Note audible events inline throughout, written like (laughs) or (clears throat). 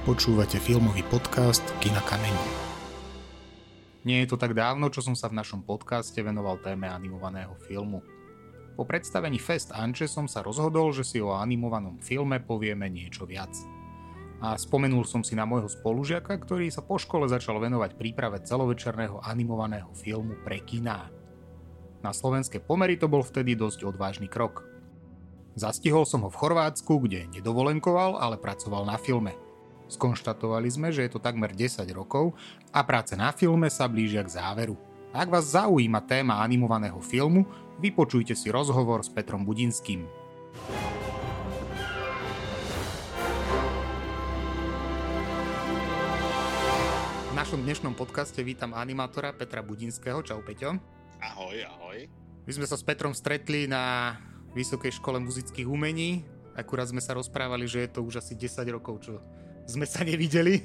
Počúvate filmový podcast Kina Kameň. Nie je to tak dávno, čo som sa v našom podcaste venoval téme animovaného filmu. Po predstavení Fest Anče som sa rozhodol, že si o animovanom filme povieme niečo viac. A spomenul som si na môjho spolužiaka, ktorý sa po škole začal venovať príprave celovečerného animovaného filmu pre kiná. Na slovenské pomery to bol vtedy dosť odvážny krok. Zastihol som ho v Chorvátsku, kde nedovolenkoval, ale pracoval na filme – Skonštatovali sme, že je to takmer 10 rokov a práce na filme sa blížia k záveru. Ak vás zaujíma téma animovaného filmu, vypočujte si rozhovor s Petrom Budinským. V našom dnešnom podcaste vítam animátora Petra Budinského. Čau Peťo. Ahoj, ahoj. My sme sa s Petrom stretli na Vysokej škole muzických umení. Akurát sme sa rozprávali, že je to už asi 10 rokov, čo sme sa nevideli.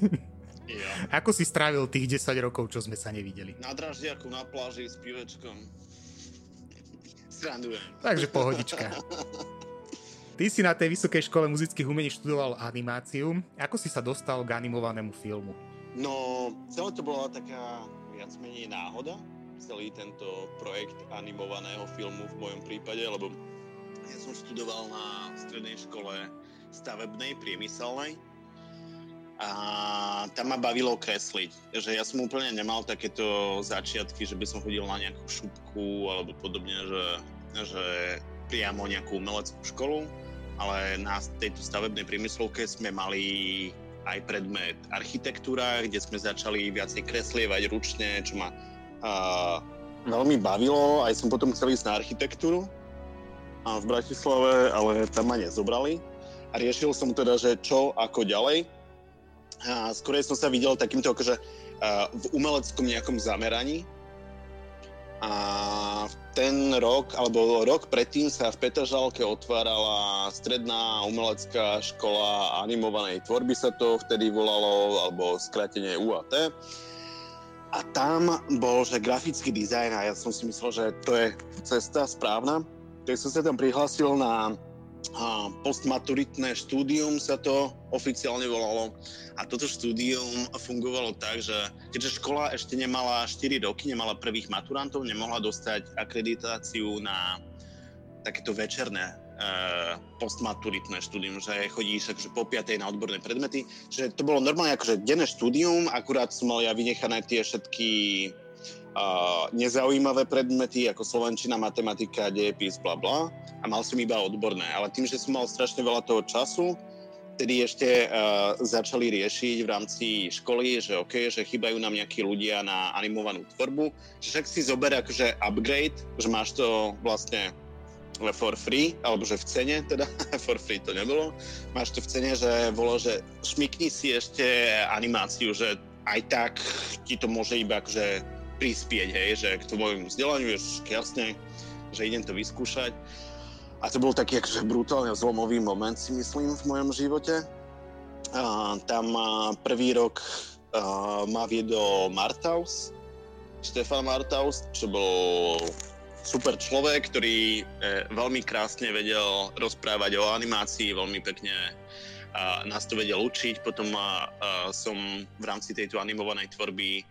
Ja. Ako si strávil tých 10 rokov, čo sme sa nevideli? Na draždiaku, na pláži s pivečkom. Srandujem. Takže pohodička. (laughs) Ty si na tej Vysokej škole muzických umení študoval animáciu. Ako si sa dostal k animovanému filmu? No, celé to bola taká viac menej náhoda, celý tento projekt animovaného filmu v mojom prípade, lebo ja som študoval na strednej škole stavebnej, priemyselnej a tam ma bavilo kresliť. Že ja som úplne nemal takéto začiatky, že by som chodil na nejakú šupku alebo podobne, že, že priamo nejakú umeleckú školu, ale na tejto stavebnej priemyslovke sme mali aj predmet architektúra, kde sme začali viacej kreslievať ručne, čo ma uh, veľmi bavilo. Aj som potom chcel ísť na architektúru a v Bratislave, ale tam ma nezobrali. A riešil som teda, že čo, ako ďalej a skôr som sa videl takýmto akože v umeleckom nejakom zameraní. A ten rok, alebo rok predtým sa v Petržalke otvárala stredná umelecká škola animovanej tvorby sa to vtedy volalo, alebo skratenie UAT. A tam bol, že grafický dizajn a ja som si myslel, že to je cesta správna. Tak som sa tam prihlásil na a postmaturitné štúdium sa to oficiálne volalo. A toto štúdium fungovalo tak, že keďže škola ešte nemala 4 roky, nemala prvých maturantov, nemohla dostať akreditáciu na takéto večerné uh, postmaturitné štúdium, že chodíš akože po piatej na odborné predmety. Že to bolo normálne akože denné štúdium, akurát som mal ja vynechané tie všetky uh, nezaujímavé predmety ako slovenčina, matematika, dejepis, bla bla. A mal som iba odborné. Ale tým, že som mal strašne veľa toho času, vtedy ešte uh, začali riešiť v rámci školy, že OK, že chýbajú nám nejakí ľudia na animovanú tvorbu, že však si zober akože upgrade, že máš to vlastne for free, alebo že v cene, teda (laughs) for free to nebolo, máš to v cene, že bolo, že šmikni si ešte animáciu, že aj tak ti to môže iba akože prispieť, hej, že k tvojmu vzdelaniu je jasne, že idem to vyskúšať. A to bol taký akože brutálne zlomový moment, si myslím, v mojom živote. A, tam a, prvý rok a, ma viedol Martaus, Štefan Martaus, čo bol super človek, ktorý e, veľmi krásne vedel rozprávať o animácii, veľmi pekne a, nás to vedel učiť. Potom a, a, som v rámci tejto animovanej tvorby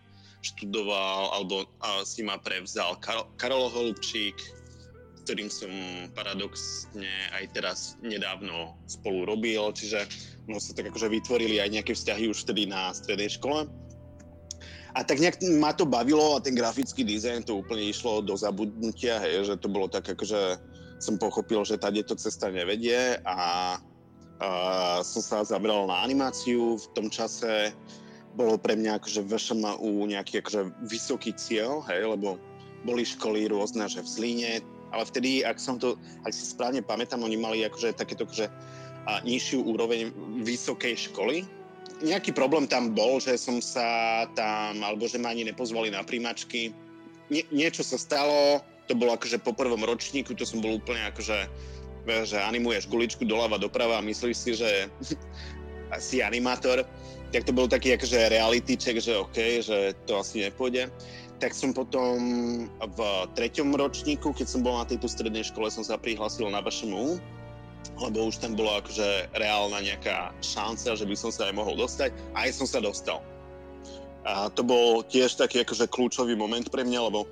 študoval, alebo a, si ma prevzal Karol, Holubčík, s ktorým som paradoxne aj teraz nedávno spolu robil, čiže no sa tak akože vytvorili aj nejaké vzťahy už vtedy na strednej škole. A tak nejak ma to bavilo a ten grafický dizajn to úplne išlo do zabudnutia, hej, že to bolo tak akože som pochopil, že tady to cesta nevedie a, a som sa zabral na animáciu v tom čase bolo pre mňa akože VŠMU nejaký akože vysoký cieľ, hej, lebo boli školy rôzne, že v Zlíne, ale vtedy, ak som to, ak si správne pamätám, oni mali akože takéto akože nižšiu úroveň vysokej školy. Nejaký problém tam bol, že som sa tam, alebo že ma ani nepozvali na príjmačky. Nie, niečo sa stalo, to bolo akože po prvom ročníku, to som bol úplne akože, že animuješ guličku doľava doprava a myslíš si, že si animátor tak to bol taký akože reality check, že OK, že to asi nepôjde. Tak som potom v treťom ročníku, keď som bol na tejto strednej škole, som sa prihlásil na VŠMU lebo už tam bola akože reálna nejaká šanca, že by som sa aj mohol dostať a aj som sa dostal. A to bol tiež taký akože kľúčový moment pre mňa, lebo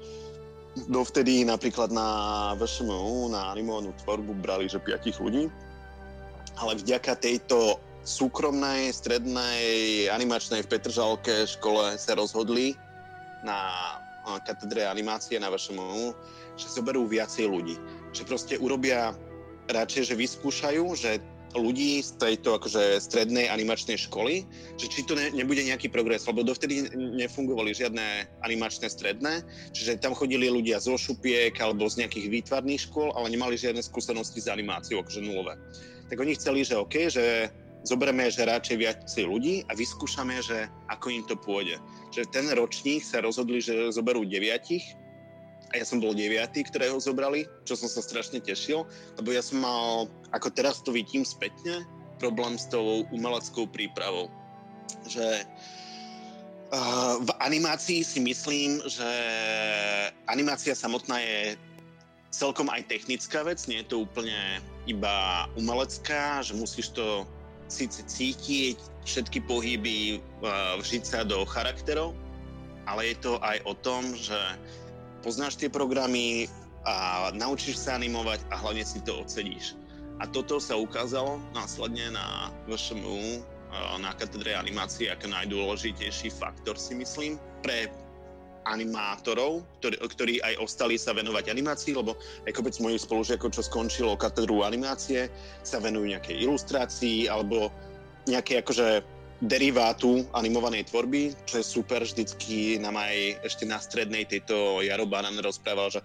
dovtedy napríklad na VŠMU, na animovanú tvorbu brali že piatich ľudí, ale vďaka tejto súkromnej, strednej, animačnej v Petržalke škole sa rozhodli na katedre animácie na VŠMU, že zoberú viacej ľudí. Že proste urobia radšej, že vyskúšajú, že ľudí z tejto akože strednej animačnej školy, že či to ne, nebude nejaký progres, lebo dovtedy nefungovali žiadne animačné stredné, čiže tam chodili ľudia zo šupiek alebo z nejakých výtvarných škôl, ale nemali žiadne skúsenosti s animáciou, akože nulové. Tak oni chceli, že OK, že zoberieme, že radšej viacej ľudí a vyskúšame, že ako im to pôjde. Že ten ročník sa rozhodli, že zoberú deviatich a ja som bol deviatý, ktorého zobrali, čo som sa strašne tešil, lebo ja som mal, ako teraz to vidím spätne, problém s tou umeleckou prípravou. Že v animácii si myslím, že animácia samotná je celkom aj technická vec, nie je to úplne iba umelecká, že musíš to síce cítiť, všetky pohyby uh, vžiť sa do charakterov, ale je to aj o tom, že poznáš tie programy a naučíš sa animovať a hlavne si to ocedíš. A toto sa ukázalo následne na VŠMU, na katedre animácie ako najdôležitejší faktor si myslím pre animátorov, ktorí, ktorí aj ostali sa venovať animácii, lebo aj kopec mojich spolužiakov, čo skončilo katedru animácie, sa venujú nejakej ilustrácii alebo nejaké akože derivátu animovanej tvorby, čo je super, vždycky nám aj ešte na strednej tejto Jaro Banan rozprával, že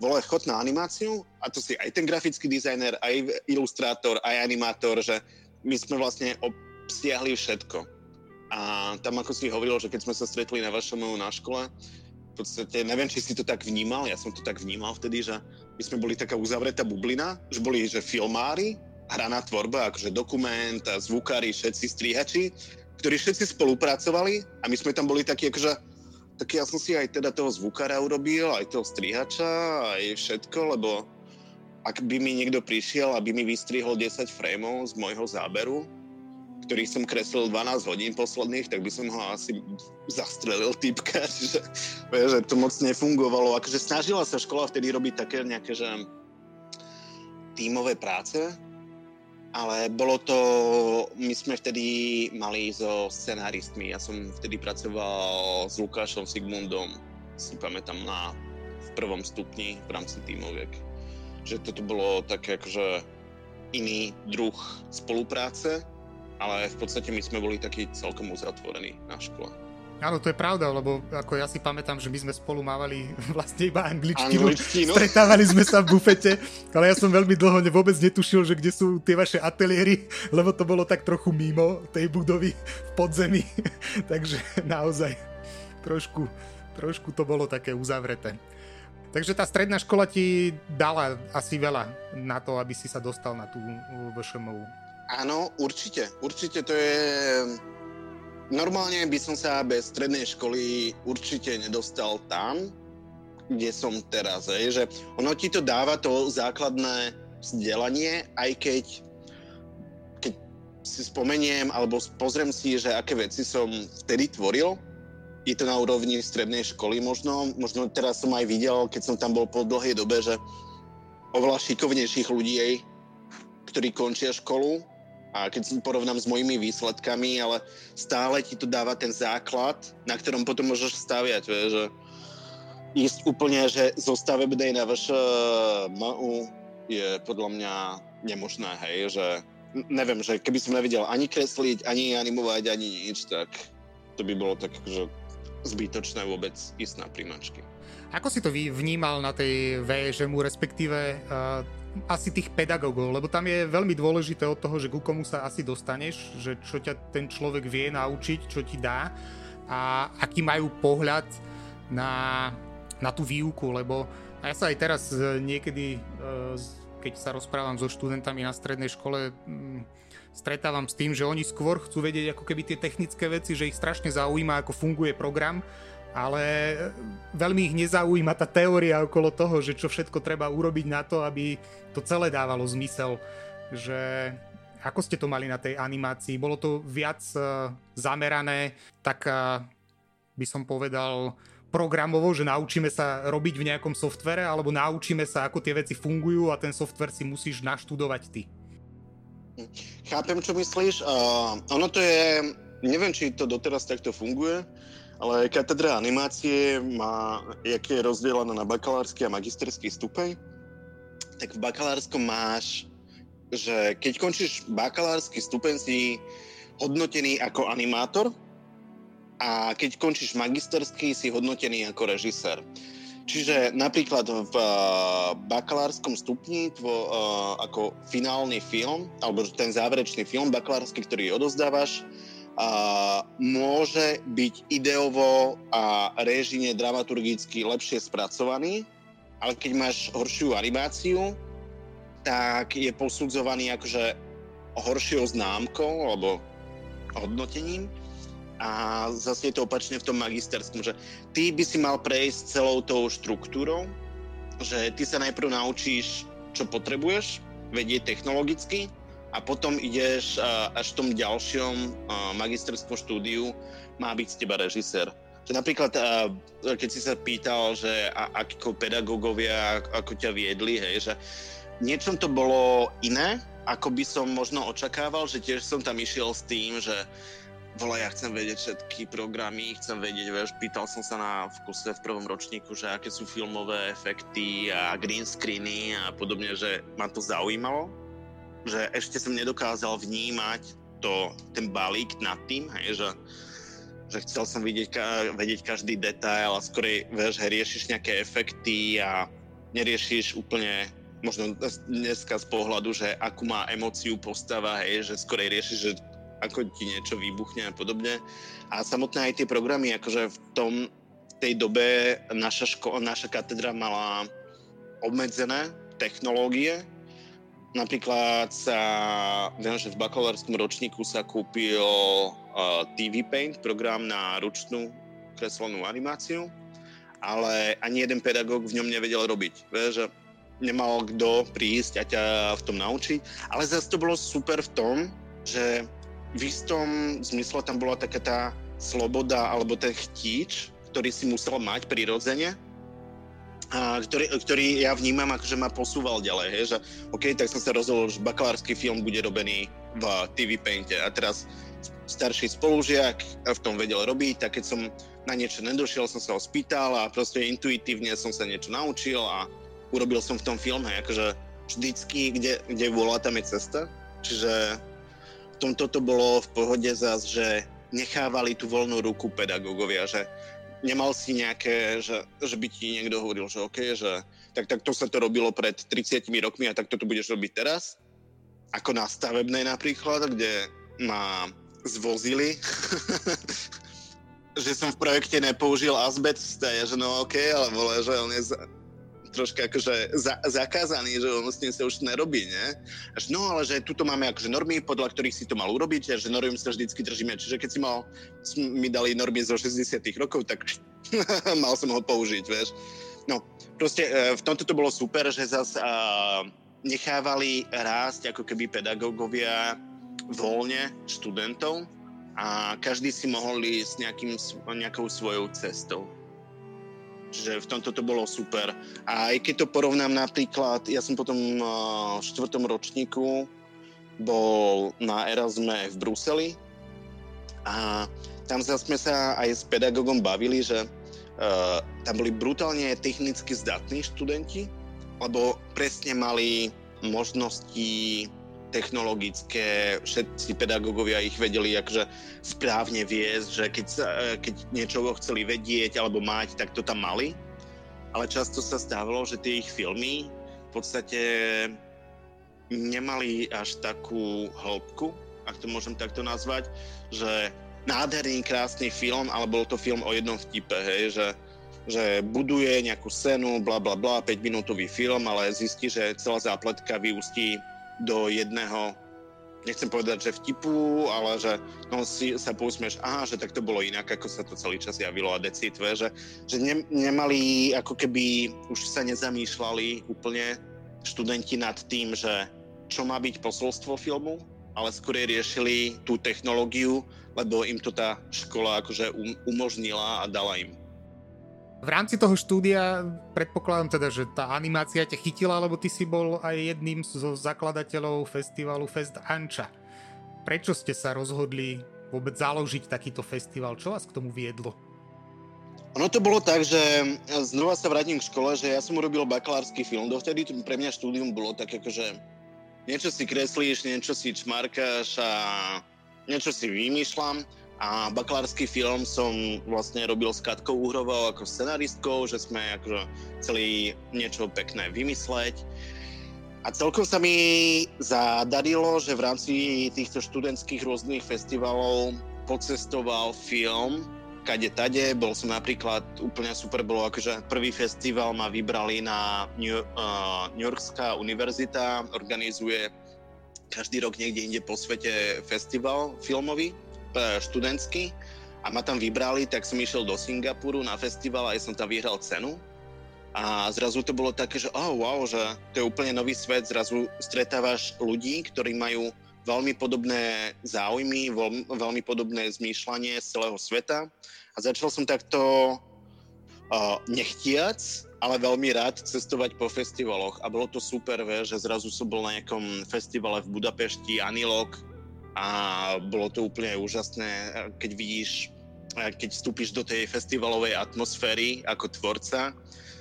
vole, chod na animáciu a to si aj ten grafický dizajner, aj ilustrátor, aj animátor, že my sme vlastne obsiahli všetko. A tam ako si hovoril, že keď sme sa stretli na vašom na škole, v podstate neviem, či si to tak vnímal, ja som to tak vnímal vtedy, že my sme boli taká uzavretá bublina, že boli že filmári, hraná tvorba, akože dokument, zvukári, všetci strihači ktorí všetci spolupracovali a my sme tam boli takí akože tak ja som si aj teda toho zvukára urobil, aj toho strihača, aj všetko, lebo ak by mi niekto prišiel, aby mi vystrihol 10 frameov z môjho záberu, ktorých som kreslil 12 hodín posledných, tak by som ho asi zastrelil typka, (laughs) že, že to moc nefungovalo. Akože snažila sa škola vtedy robiť také nejaké, že tímové práce, ale bolo to, my sme vtedy mali so scenáristmi, ja som vtedy pracoval s Lukášom Sigmundom, si pamätám na v prvom stupni v rámci tímoviek. Že toto bolo také akože iný druh spolupráce, ale v podstate my sme boli takí celkom uzatvorení na škole. Áno, to je pravda, lebo ako ja si pamätám, že my sme spolu mávali (laughs) vlastne iba angličtinu. angličtinu. Stretávali sme sa v bufete, ale ja som veľmi dlho vôbec netušil, že kde sú tie vaše ateliéry, (laughs) lebo to bolo tak trochu mimo tej budovy v podzemí. (laughs) Takže naozaj trošku, trošku to bolo také uzavreté. Takže tá stredná škola ti dala asi veľa na to, aby si sa dostal na tú VŠMU. Áno, určite. Určite to je normálne by som sa bez strednej školy určite nedostal tam, kde som teraz. Je, že ono ti to dáva to základné vzdelanie, aj keď, si spomeniem alebo pozriem si, že aké veci som vtedy tvoril, je to na úrovni strednej školy možno. Možno teraz som aj videl, keď som tam bol po dlhej dobe, že oveľa šikovnejších ľudí, ktorí končia školu, a keď si porovnám s mojimi výsledkami, ale stále ti to dáva ten základ, na ktorom potom môžeš staviať, vie, že ísť úplne, že zo stavebnej na MU je podľa mňa nemožné, hej, že neviem, že keby som nevidel ani kresliť, ani animovať, ani nič, tak to by bolo tak že zbytočné vôbec ísť na primačky. Ako si to vnímal na tej VŽMu, respektíve uh, asi tých pedagógov, lebo tam je veľmi dôležité od toho, že ku komu sa asi dostaneš, že čo ťa ten človek vie naučiť, čo ti dá a aký majú pohľad na, na tú výuku, lebo ja sa aj teraz e, niekedy, e, keď sa rozprávam so študentami na strednej škole, mm, stretávam s tým, že oni skôr chcú vedieť ako keby tie technické veci, že ich strašne zaujíma, ako funguje program, ale veľmi ich nezaujíma tá teória okolo toho, že čo všetko treba urobiť na to, aby to celé dávalo zmysel. že ako ste to mali na tej animácii? Bolo to viac uh, zamerané, tak uh, by som povedal programovo, že naučíme sa robiť v nejakom softvere, alebo naučíme sa, ako tie veci fungujú a ten software si musíš naštudovať ty. Chápem, čo myslíš. Uh, ono to je, neviem, či to doteraz takto funguje, ale katedra animácie má, jak je rozdelená na bakalársky a magisterský stupeň, tak v bakalárskom máš že keď končíš bakalársky stupeň si hodnotený ako animátor a keď končíš magisterský si hodnotený ako režisér. Čiže napríklad v uh, bakalárskom stupni tvo, uh, ako finálny film, alebo ten záverečný film bakalársky, ktorý odozdávaš, uh, môže byť ideovo a režine dramaturgicky lepšie spracovaný, ale keď máš horšiu animáciu, tak je posudzovaný akože horšou známkou alebo hodnotením. A zase je to opačne v tom magisterskom, že ty by si mal prejsť celou tou štruktúrou, že ty sa najprv naučíš, čo potrebuješ, vedieť technologicky a potom ideš až v tom ďalšom magisterskom štúdiu má byť z teba režisér. Že napríklad, keď si sa pýtal, že ako pedagógovia, ako ťa viedli, hej, že niečom to bolo iné, ako by som možno očakával, že tiež som tam išiel s tým, že vole, ja chcem vedieť všetky programy, chcem vedieť, vieš, pýtal som sa na vkuse v prvom ročníku, že aké sú filmové efekty a green screeny a podobne, že ma to zaujímalo, že ešte som nedokázal vnímať to, ten balík nad tým, hej, že, že chcel som vidieť, vedieť každý detail a skorej, vieš, riešiš nejaké efekty a neriešiš úplne možno dneska z pohľadu, že akú má emóciu postava, hej, že skorej rieši, že ako ti niečo vybuchne a podobne. A samotné aj tie programy, akože v tom, v tej dobe naša, ško- naša katedra mala obmedzené technológie. Napríklad sa, viem, že v bakalárskom ročníku sa kúpil uh, TV Paint, program na ručnú kreslenú animáciu, ale ani jeden pedagóg v ňom nevedel robiť. Vieš, že nemal kto prísť a ťa v tom naučiť. Ale zase to bolo super v tom, že v istom zmysle tam bola taká tá sloboda alebo ten chtíč, ktorý si musel mať prirodzene, a ktorý, ktorý ja vnímam ako, že ma posúval ďalej, hej, že OK, tak som sa rozhodol, že bakalársky film bude robený v TV Painte a teraz starší spolužiak v tom vedel robiť, tak keď som na niečo nedošiel, som sa ho spýtal a proste intuitívne som sa niečo naučil a urobil som v tom filme, akože vždycky, kde, kde volá, tam je cesta. Čiže v tomto to bolo v pohode zás, že nechávali tú voľnú ruku pedagógovia, že nemal si nejaké, že, že by ti niekto hovoril, že OK, že tak, tak to sa to robilo pred 30 rokmi a tak to budeš robiť teraz. Ako na stavebnej napríklad, kde ma zvozili, (laughs) že som v projekte nepoužil azbest, že no OK, ale vole, že on je troška akože za, zakázaný, že on s tým sa už nerobí, nie? Až no, ale že tuto máme akože normy, podľa ktorých si to mal urobiť a že normy sa vždycky držíme. Čiže keď si mal, mi dali normy zo 60 rokov, tak (laughs) mal som ho použiť, vieš. No, proste e, v tomto to bolo super, že zase nechávali rásť ako keby pedagógovia voľne študentov a každý si mohol ísť nejakým, nejakou svojou cestou. Čiže v tomto to bolo super. A aj keď to porovnám napríklad, ja som potom v štvrtom ročníku bol na Erasme v Bruseli a tam sme sa aj s pedagogom bavili, že uh, tam boli brutálne technicky zdatní študenti, lebo presne mali možnosti technologické, všetci pedagógovia ich vedeli akože správne viesť, že keď, sa, keď niečo chceli vedieť alebo mať, tak to tam mali. Ale často sa stávalo, že tie ich filmy v podstate nemali až takú hĺbku, ak to môžem takto nazvať, že nádherný, krásny film, ale bol to film o jednom vtipe, hej, že, že buduje nejakú scénu, bla bla bla, 5 minútový film, ale zistí, že celá zápletka vyústí do jedného nechcem povedať, že vtipu, ale že no, si sa pousmieš, aha, že tak to bolo inak, ako sa to celý čas javilo a decitve, že, že ne, nemali, ako keby už sa nezamýšľali úplne študenti nad tým, že čo má byť posolstvo filmu, ale skôr riešili tú technológiu, lebo im to tá škola akože um, umožnila a dala im. V rámci toho štúdia predpokladám teda, že tá animácia ťa chytila, lebo ty si bol aj jedným zo zakladateľov festivalu Fest Anča. Prečo ste sa rozhodli vôbec založiť takýto festival? Čo vás k tomu viedlo? Ono to bolo tak, že znova sa vrátim k škole, že ja som urobil bakalársky film. Dovtedy pre mňa štúdium bolo tak akože niečo si kreslíš, niečo si čmarkáš a niečo si vymýšľam a bakalársky film som vlastne robil s Katkou Uhrovou ako scenaristkou, že sme akože chceli niečo pekné vymysleť. A celkom sa mi zadarilo, že v rámci týchto študentských rôznych festivalov pocestoval film kade tade. Bol som napríklad, úplne super bolo, akože prvý festival ma vybrali na New, uh, New Yorkská univerzita, organizuje každý rok niekde inde po svete festival filmový študentský a ma tam vybrali, tak som išiel do Singapuru na festival a ja som tam vyhral cenu. A zrazu to bolo také, že oh wow, že to je úplne nový svet, zrazu stretávaš ľudí, ktorí majú veľmi podobné záujmy, veľmi podobné zmýšľanie z celého sveta. A začal som takto uh, nechtiac, ale veľmi rád cestovať po festivaloch. A bolo to super, vie, že zrazu som bol na nejakom festivale v Budapešti, Anilok, a bolo to úplne úžasné, keď vidíš, keď vstúpiš do tej festivalovej atmosféry ako tvorca,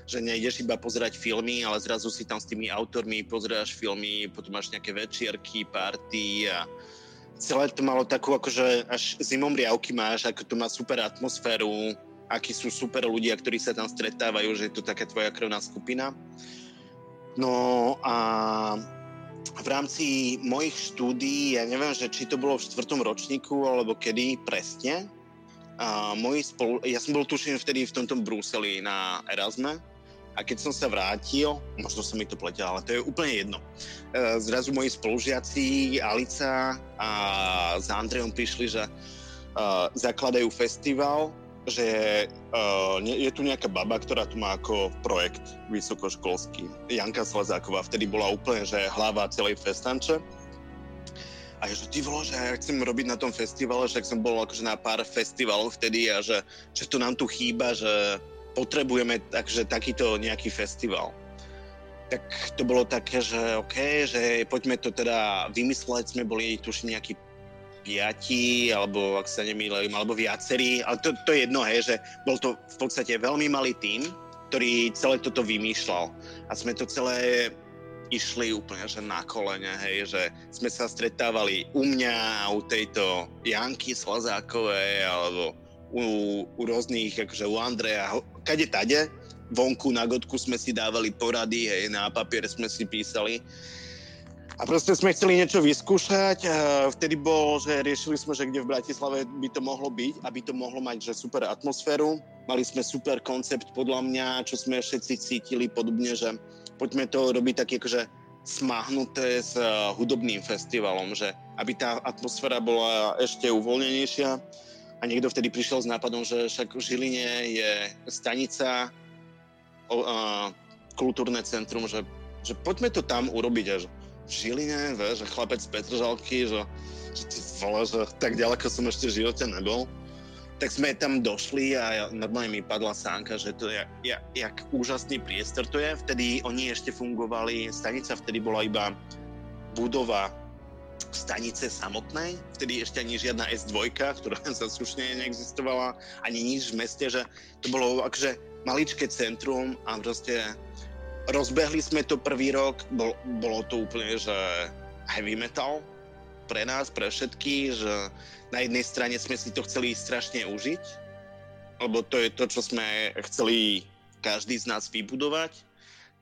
že nejdeš iba pozerať filmy, ale zrazu si tam s tými autormi, pozeráš filmy, potom máš nejaké večierky, party a celé to malo takú akože až zimom riavky máš, ako to má super atmosféru, akí sú super ľudia, ktorí sa tam stretávajú, že je to taká tvoja krvná skupina. No a v rámci mojich štúdií, ja neviem, že či to bolo v štvrtom ročníku, alebo kedy presne, a moji spolu, ja som bol tuším vtedy v tomto Bruseli na Erasme a keď som sa vrátil, možno sa mi to pletia, ale to je úplne jedno. E, zrazu moji spolužiaci Alica a s Andrejom prišli, že uh, zakladajú festival že uh, je tu nejaká baba, ktorá tu má ako projekt vysokoškolský. Janka Slazáková vtedy bola úplne, že hlava celej festanče. A ja, že ty volo, že ja chcem robiť na tom festivale, že som bol akože na pár festivalov vtedy a že, že to nám tu chýba, že potrebujeme takže takýto nejaký festival. Tak to bolo také, že OK, že poďme to teda vymysleť, sme boli tuším nejaký piati, alebo ak sa nemýlim, alebo viacerí, ale to, to je jedno, hej, že bol to v podstate veľmi malý tím, ktorý celé toto vymýšľal. A sme to celé išli úplne že na kolene, hej, že sme sa stretávali u mňa, u tejto Janky Slazákovej, alebo u, u rôznych, akože u Andreja, kade tade, vonku na godku sme si dávali porady, hej, na papier sme si písali a proste sme chceli niečo vyskúšať. Vtedy bol, že riešili sme, že kde v Bratislave by to mohlo byť, aby to mohlo mať že super atmosféru. Mali sme super koncept podľa mňa, čo sme všetci cítili podobne, že poďme to robiť také akože smahnuté s hudobným festivalom, že aby tá atmosféra bola ešte uvoľnenejšia. A niekto vtedy prišiel s nápadom, že však v Žiline je stanica, a, kultúrne centrum, že, že poďme to tam urobiť. Že Žiline, že chlapec z Petržalky, že, že ty vole, že tak ďaleko som ešte v živote nebol. Tak sme tam došli a normálne mi padla sánka, že to je, ja, jak úžasný priestor to je. Vtedy oni ešte fungovali, stanica vtedy bola iba budova stanice samotnej, vtedy ešte ani žiadna S2, ktorá (laughs) sa slušne neexistovala, ani nič v meste, že to bolo akože maličké centrum a proste rozbehli sme to prvý rok, bol, bolo to úplne, že heavy metal pre nás, pre všetkých, že na jednej strane sme si to chceli strašne užiť, lebo to je to, čo sme chceli každý z nás vybudovať.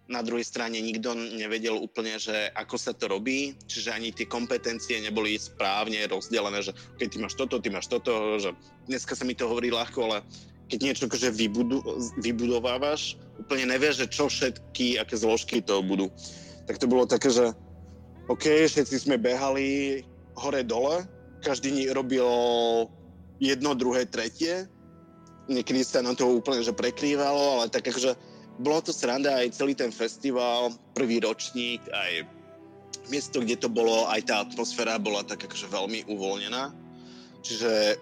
Na druhej strane nikto nevedel úplne, že ako sa to robí, čiže ani tie kompetencie neboli správne rozdelené, že keď ty máš toto, ty máš toto, že dneska sa mi to hovorí ľahko, ale keď niečo akože vybudu, vybudovávaš, úplne nevieš, že čo všetky, aké zložky to budú. Tak to bolo také, že OK, všetci sme behali hore-dole, každý robil jedno, druhé, tretie. Niekedy sa nám to úplne že prekrývalo, ale tak akože bolo to sranda aj celý ten festival, prvý ročník, aj miesto, kde to bolo, aj tá atmosféra bola tak akože veľmi uvoľnená. Čiže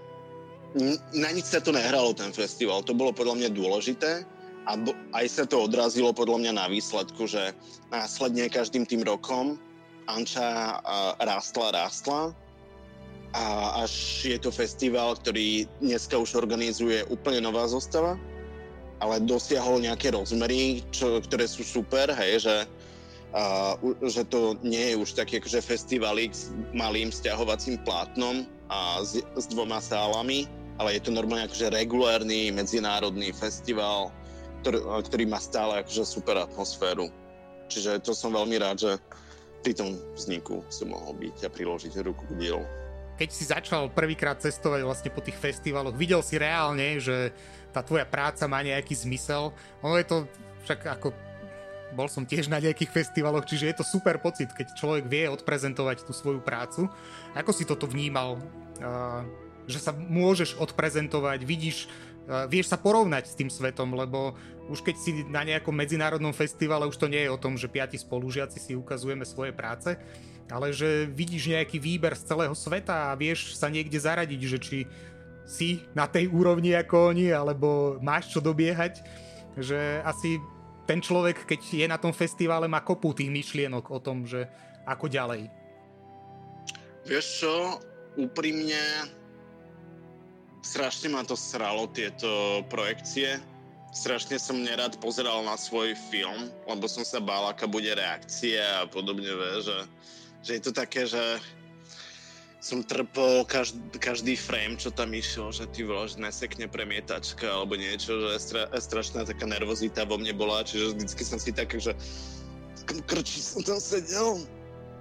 na nič sa to nehralo ten festival, to bolo podľa mňa dôležité a aj sa to odrazilo podľa mňa na výsledku, že následne každým tým rokom Anča rástla, rástla. A až je to festival, ktorý dneska už organizuje úplne nová zostava, ale dosiahol nejaké rozmery, čo, ktoré sú super, hej, že, a, že to nie je už taký akože festivalík s malým stiahovacím plátnom a s, s dvoma sálami, ale je to normálne akože regulárny medzinárodný festival, ktorý, ktorý má stále akože super atmosféru. Čiže to som veľmi rád, že pri tom vzniku som mohol byť a priložiť ruku k dielu. Keď si začal prvýkrát cestovať vlastne po tých festivaloch, videl si reálne, že tá tvoja práca má nejaký zmysel. Ono je to však ako bol som tiež na nejakých festivaloch, čiže je to super pocit, keď človek vie odprezentovať tú svoju prácu. Ako si toto vnímal? Uh, že sa môžeš odprezentovať, vidíš, uh, vieš sa porovnať s tým svetom, lebo už keď si na nejakom medzinárodnom festivale, už to nie je o tom, že piati spolužiaci si ukazujeme svoje práce, ale že vidíš nejaký výber z celého sveta a vieš sa niekde zaradiť, že či si na tej úrovni ako oni, alebo máš čo dobiehať, že asi ten človek, keď je na tom festivale, má kopu tých myšlienok o tom, že ako ďalej. Vieš čo, úprimne strašne ma to sralo tieto projekcie, strašne som nerad pozeral na svoj film, lebo som sa bál, aká bude reakcia a podobne, vie, že, že je to také, že som trpel každý, každý frame, čo tam išiel, že ty vole, že nesekne premietačka alebo niečo, že stra, strašná taká nervozita vo mne bola, čiže vždycky som si tak, že krčí som tam sedel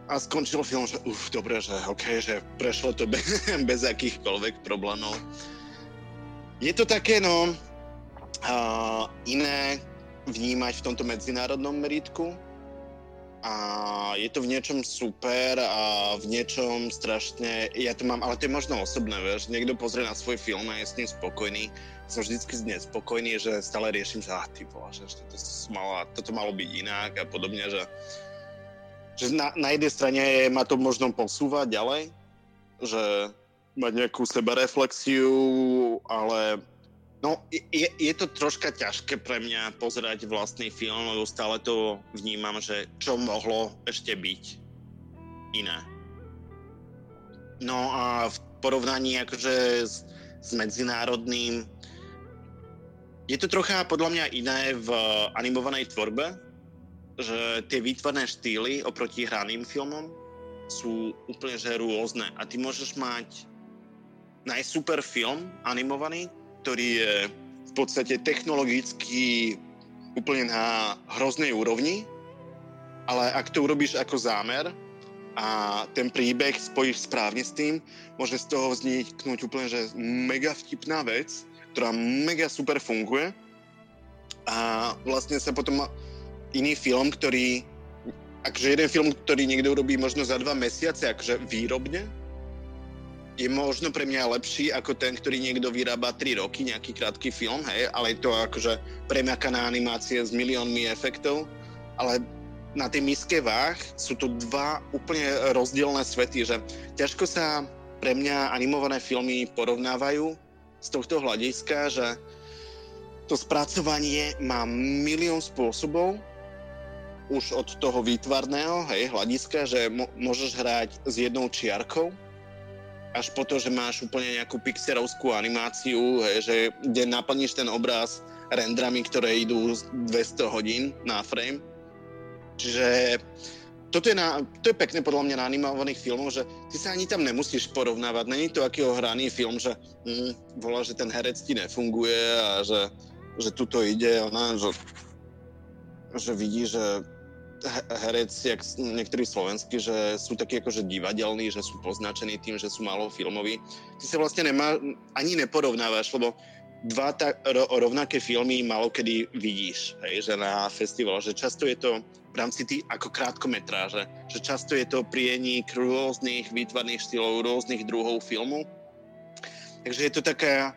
a skončil film, že uf, dobre, že ok, že prešlo to bez, (laughs) bez akýchkoľvek problémov. Je to také, no, uh, iné vnímať v tomto medzinárodnom meritku a je to v niečom super a v niečom strašne, ja to mám, ale to je možno osobné, vieš, niekto pozrie na svoj film a je s ním spokojný, som vždycky nespokojný, že stále riešim, že ah, ty vole, že toto, malo, toto malo byť inak a podobne, že, že na, na jednej strane ma to možno posúva ďalej, že mať nejakú sebareflexiu, ale No, je, je to troška ťažké pre mňa pozerať vlastný film, lebo stále to vnímam, že čo mohlo ešte byť iné. No a v porovnaní akože s, s medzinárodným je to trocha podľa mňa iné v animovanej tvorbe, že tie výtvarné štýly oproti hraným filmom sú úplne že rôzne. A ty môžeš mať najsuper film animovaný, ktorý je v podstate technologicky úplne na hroznej úrovni, ale ak to urobíš ako zámer a ten príbeh spojíš správne s tým, môže z toho vzniknúť úplne že mega vtipná vec, ktorá mega super funguje. A vlastne sa potom iný film, ktorý akože jeden film, ktorý niekto urobí možno za dva mesiace, akože výrobne, je možno pre mňa lepší ako ten, ktorý niekto vyrába 3 roky, nejaký krátky film, hej, ale je to akože premakaná animácie s miliónmi efektov, ale na tej miske váh sú to dva úplne rozdielne svety, že ťažko sa pre mňa animované filmy porovnávajú z tohto hľadiska, že to spracovanie má milión spôsobov, už od toho výtvarného hej, hľadiska, že môžeš hrať s jednou čiarkou, až po to, že máš úplne nejakú pixerovskú animáciu, hej, že kde naplníš ten obraz rendrami, ktoré idú 200 hodín na frame. Čiže toto je, na, to je pekné podľa mňa na animovaných filmoch, že ty sa ani tam nemusíš porovnávať. Není to akýho hraný film, že hm, volá, že ten herec ti nefunguje a že, že tuto ide, ona, že, že vidí, že herec, jak niektorí slovenskí, že sú takí akože divadelní, že sú poznačení tým, že sú malo filmoví. Ty sa vlastne nemá, ani neporovnávaš, lebo dva ta, ro, rovnaké filmy malo kedy vidíš, hej, že na festival, že často je to v rámci tých ako krátkometráže, že často je to prienik rôznych výtvarných štýlov, rôznych druhov filmu. Takže je to taká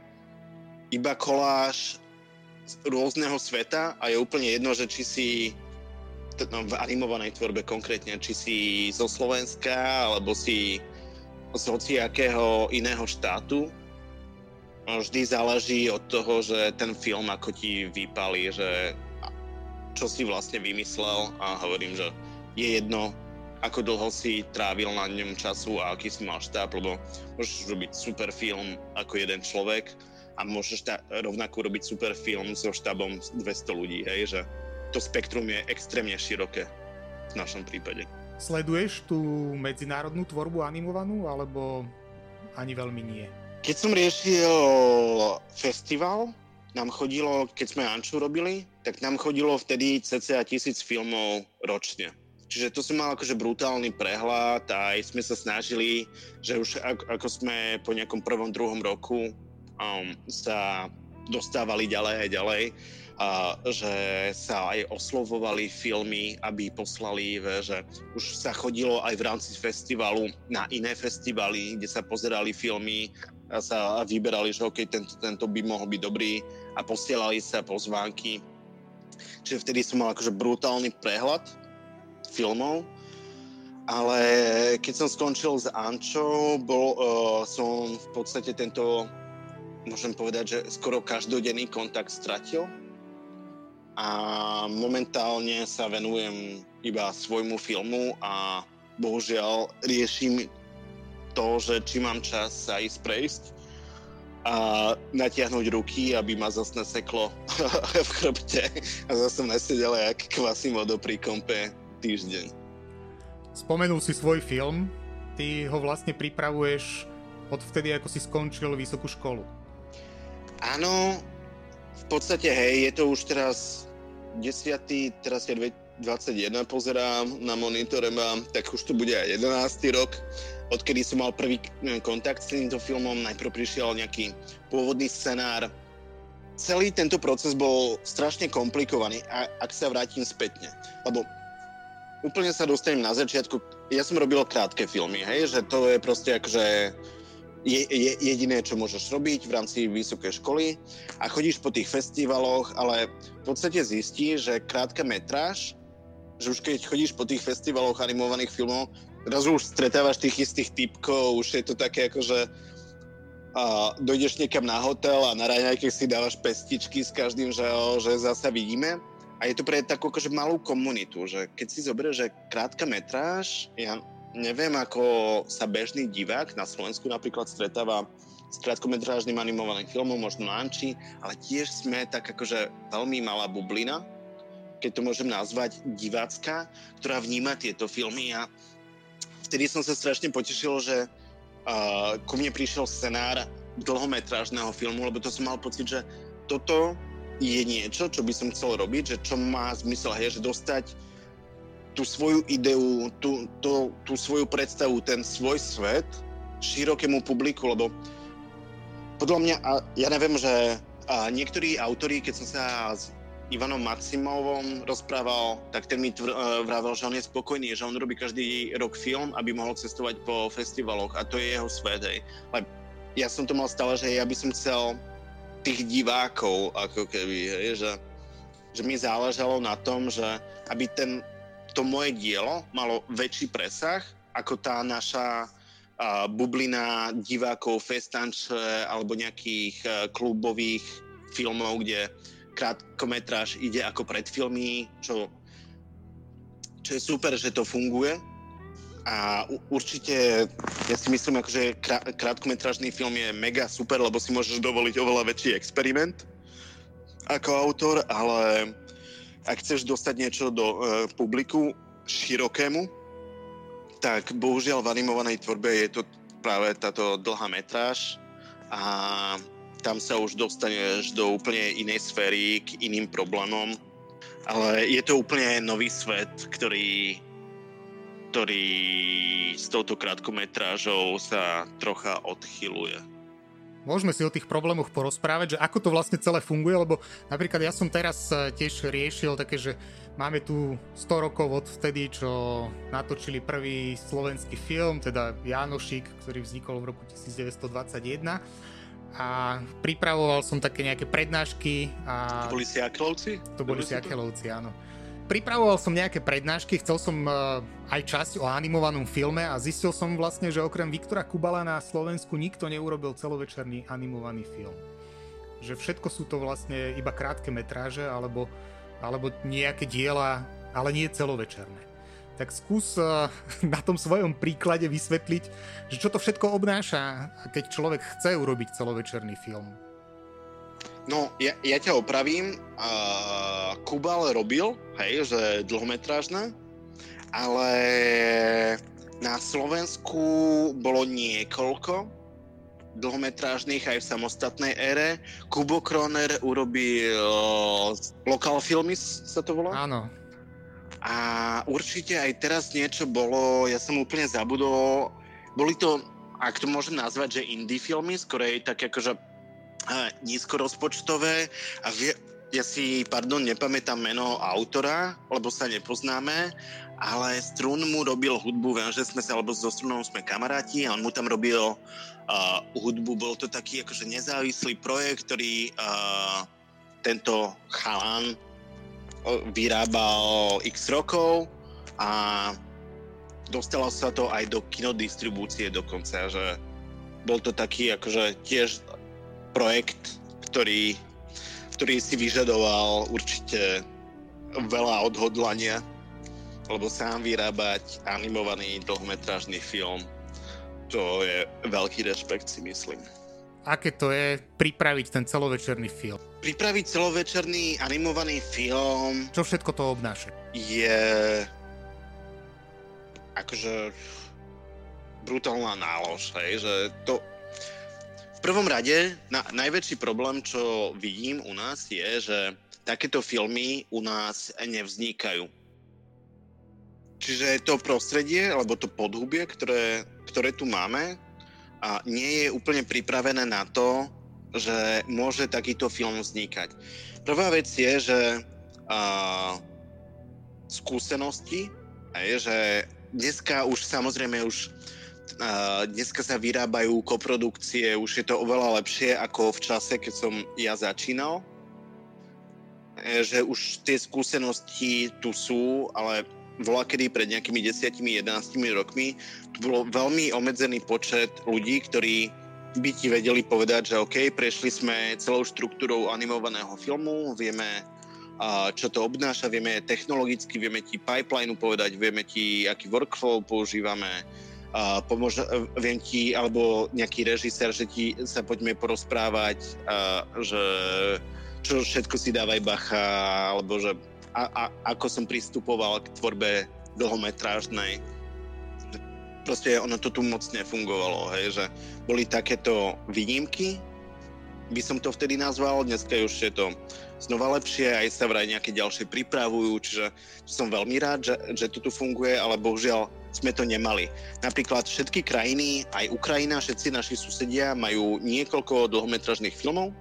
iba koláž rôzneho sveta a je úplne jedno, že či si v animovanej tvorbe konkrétne, či si zo Slovenska, alebo si z hociakého iného štátu. No, vždy záleží od toho, že ten film ako ti vypali, že čo si vlastne vymyslel a hovorím, že je jedno, ako dlho si trávil na ňom času a aký si mal štáb, lebo môžeš robiť super film ako jeden človek a môžeš ta, rovnako robiť super film so štábom 200 ľudí, hej, že to spektrum je extrémne široké v našom prípade. Sleduješ tú medzinárodnú tvorbu animovanú, alebo ani veľmi nie? Keď som riešil festival, nám chodilo, keď sme Anču robili, tak nám chodilo vtedy cca tisíc filmov ročne. Čiže to som mal akože brutálny prehľad a aj sme sa snažili, že už ako, ako sme po nejakom prvom, druhom roku um, sa dostávali ďalej a ďalej, a že sa aj oslovovali filmy, aby poslali, že už sa chodilo aj v rámci festivalu na iné festivaly, kde sa pozerali filmy a sa vyberali, že OK, tento, tento by mohol byť dobrý a posielali sa pozvánky. Čiže vtedy som mal akože brutálny prehľad filmov, ale keď som skončil s Ančou, bol uh, som v podstate tento, môžem povedať, že skoro každodenný kontakt stratil a momentálne sa venujem iba svojmu filmu a bohužiaľ riešim to, že či mám čas sa ísť prejsť a natiahnuť ruky, aby ma zase neseklo (laughs) v chrbte a zase nesedel jak kvasimodo pri kompe týždeň. Spomenul si svoj film, ty ho vlastne pripravuješ od vtedy, ako si skončil vysokú školu. Áno, v podstate hej, je to už teraz 10. teraz je 21 pozerám na monitore tak už to bude aj 11. rok, odkedy som mal prvý kontakt s týmto filmom. Najprv prišiel nejaký pôvodný scenár. Celý tento proces bol strašne komplikovaný, ak sa vrátim spätne. Lebo úplne sa dostanem na začiatku. Ja som robil krátke filmy, hej, že to je proste akože je, je jediné, čo môžeš robiť v rámci vysokej školy a chodíš po tých festivaloch, ale v podstate zistíš, že krátka metráž, že už keď chodíš po tých festivaloch animovaných filmov, raz už stretávaš tých istých typkov, už je to také ako, že a dojdeš niekam na hotel a na raňajke si dávaš pestičky s každým, že, že zasa vidíme. A je to pre takú akože malú komunitu, že keď si zoberieš, že krátka metráž, ja neviem, ako sa bežný divák na Slovensku napríklad stretáva s krátkometrážnym animovaným filmom, možno na Anči, ale tiež sme tak akože veľmi malá bublina, keď to môžem nazvať divácka, ktorá vníma tieto filmy. A vtedy som sa strašne potešil, že uh, ku mne prišiel scenár dlhometrážneho filmu, lebo to som mal pocit, že toto je niečo, čo by som chcel robiť, že čo má zmysel, hej, že dostať tú svoju ideu, tú, tú, tú svoju predstavu, ten svoj svet širokému publiku, lebo podľa mňa, a ja neviem, že a niektorí autori, keď som sa s Ivanom Maximovom rozprával, tak ten mi tvr, uh, vravel, že on je spokojný, že on robí každý rok film, aby mohol cestovať po festivaloch a to je jeho svet. Hej. Ale ja som to mal stále, že ja by som chcel tých divákov, ako keby, hej, že, že mi záležalo na tom, že aby ten to moje dielo malo väčší presah ako tá naša uh, bublina divákov, festanče alebo nejakých uh, klubových filmov, kde krátkometráž ide ako predfilmy, čo, čo je super, že to funguje. A určite, ja si myslím, že krátkometrážny film je mega super, lebo si môžeš dovoliť oveľa väčší experiment ako autor, ale ak chceš dostať niečo do uh, publiku širokému, tak bohužiaľ v animovanej tvorbe je to práve táto dlhá metráž a tam sa už dostaneš do úplne inej sféry, k iným problémom. Ale je to úplne nový svet, ktorý, ktorý s touto krátkometrážou sa trocha odchyluje môžeme si o tých problémoch porozprávať, že ako to vlastne celé funguje, lebo napríklad ja som teraz eh, tiež riešil také, že máme tu 100 rokov od vtedy, čo natočili prvý slovenský film, teda Janošik, ktorý vznikol v roku 1921 a pripravoval som také nejaké prednášky. A... To boli Siakelovci? To boli Siakelovci, áno. Pripravoval som nejaké prednášky, chcel som uh, aj časť o animovanom filme a zistil som vlastne, že okrem Viktora Kubala na Slovensku nikto neurobil celovečerný animovaný film. Že všetko sú to vlastne iba krátke metráže alebo, alebo nejaké diela, ale nie celovečerné. Tak skús uh, (laughs) na tom svojom príklade vysvetliť, že čo to všetko obnáša, keď človek chce urobiť celovečerný film. No, ja, ja ťa opravím. Uh, Kubal robil, hej, že dlhometrážne, ale na Slovensku bolo niekoľko dlhometrážnych aj v samostatnej ére. Kubo Kroner urobil uh, Local Filmis, sa to volá? Áno. A určite aj teraz niečo bolo, ja som úplne zabudol, boli to, ak to môžem nazvať, že indie filmy, skorej tak akože nízkorozpočtové a vie, ja si, pardon, nepamätám meno autora, lebo sa nepoznáme, ale Strun mu robil hudbu, viem, že sme sa, alebo so Strunom sme kamaráti a on mu tam robil uh, hudbu, bol to taký akože nezávislý projekt, ktorý uh, tento chalan vyrábal x rokov a dostalo sa to aj do kinodistribúcie dokonca, že bol to taký akože tiež projekt, ktorý, ktorý si vyžadoval určite veľa odhodlania, lebo sám vyrábať animovaný dlhometrážny film, to je veľký rešpekt si myslím. Aké to je pripraviť ten celovečerný film? Pripraviť celovečerný animovaný film... Čo všetko to obnáša? Je... akože brutálna nálož, hej, že to, v prvom rade, na, najväčší problém, čo vidím u nás, je, že takéto filmy u nás nevznikajú. Čiže to prostredie, alebo to podhubie, ktoré, ktoré tu máme, a nie je úplne pripravené na to, že môže takýto film vznikať. Prvá vec je, že a, skúsenosti, je, že dneska už samozrejme už dneska sa vyrábajú koprodukcie, už je to oveľa lepšie ako v čase, keď som ja začínal. E, že už tie skúsenosti tu sú, ale bola kedy pred nejakými 10-11 rokmi, tu bolo veľmi obmedzený počet ľudí, ktorí by ti vedeli povedať, že OK, prešli sme celou štruktúrou animovaného filmu, vieme, čo to obnáša, vieme technologicky, vieme ti pipeline povedať, vieme ti, aký workflow používame, pomôže, viem ti, alebo nejaký režisér, že ti sa poďme porozprávať, uh, že čo všetko si dávaj bacha, alebo že a, a, ako som pristupoval k tvorbe dlhometrážnej. Proste ono to tu moc nefungovalo, hej, že boli takéto výnimky, by som to vtedy nazval, dneska už je to znova lepšie, aj sa vraj nejaké ďalšie pripravujú, čiže som veľmi rád, že, že to tu funguje, ale bohužiaľ sme to nemali. Napríklad všetky krajiny, aj Ukrajina, všetci naši susedia majú niekoľko dlhometražných filmov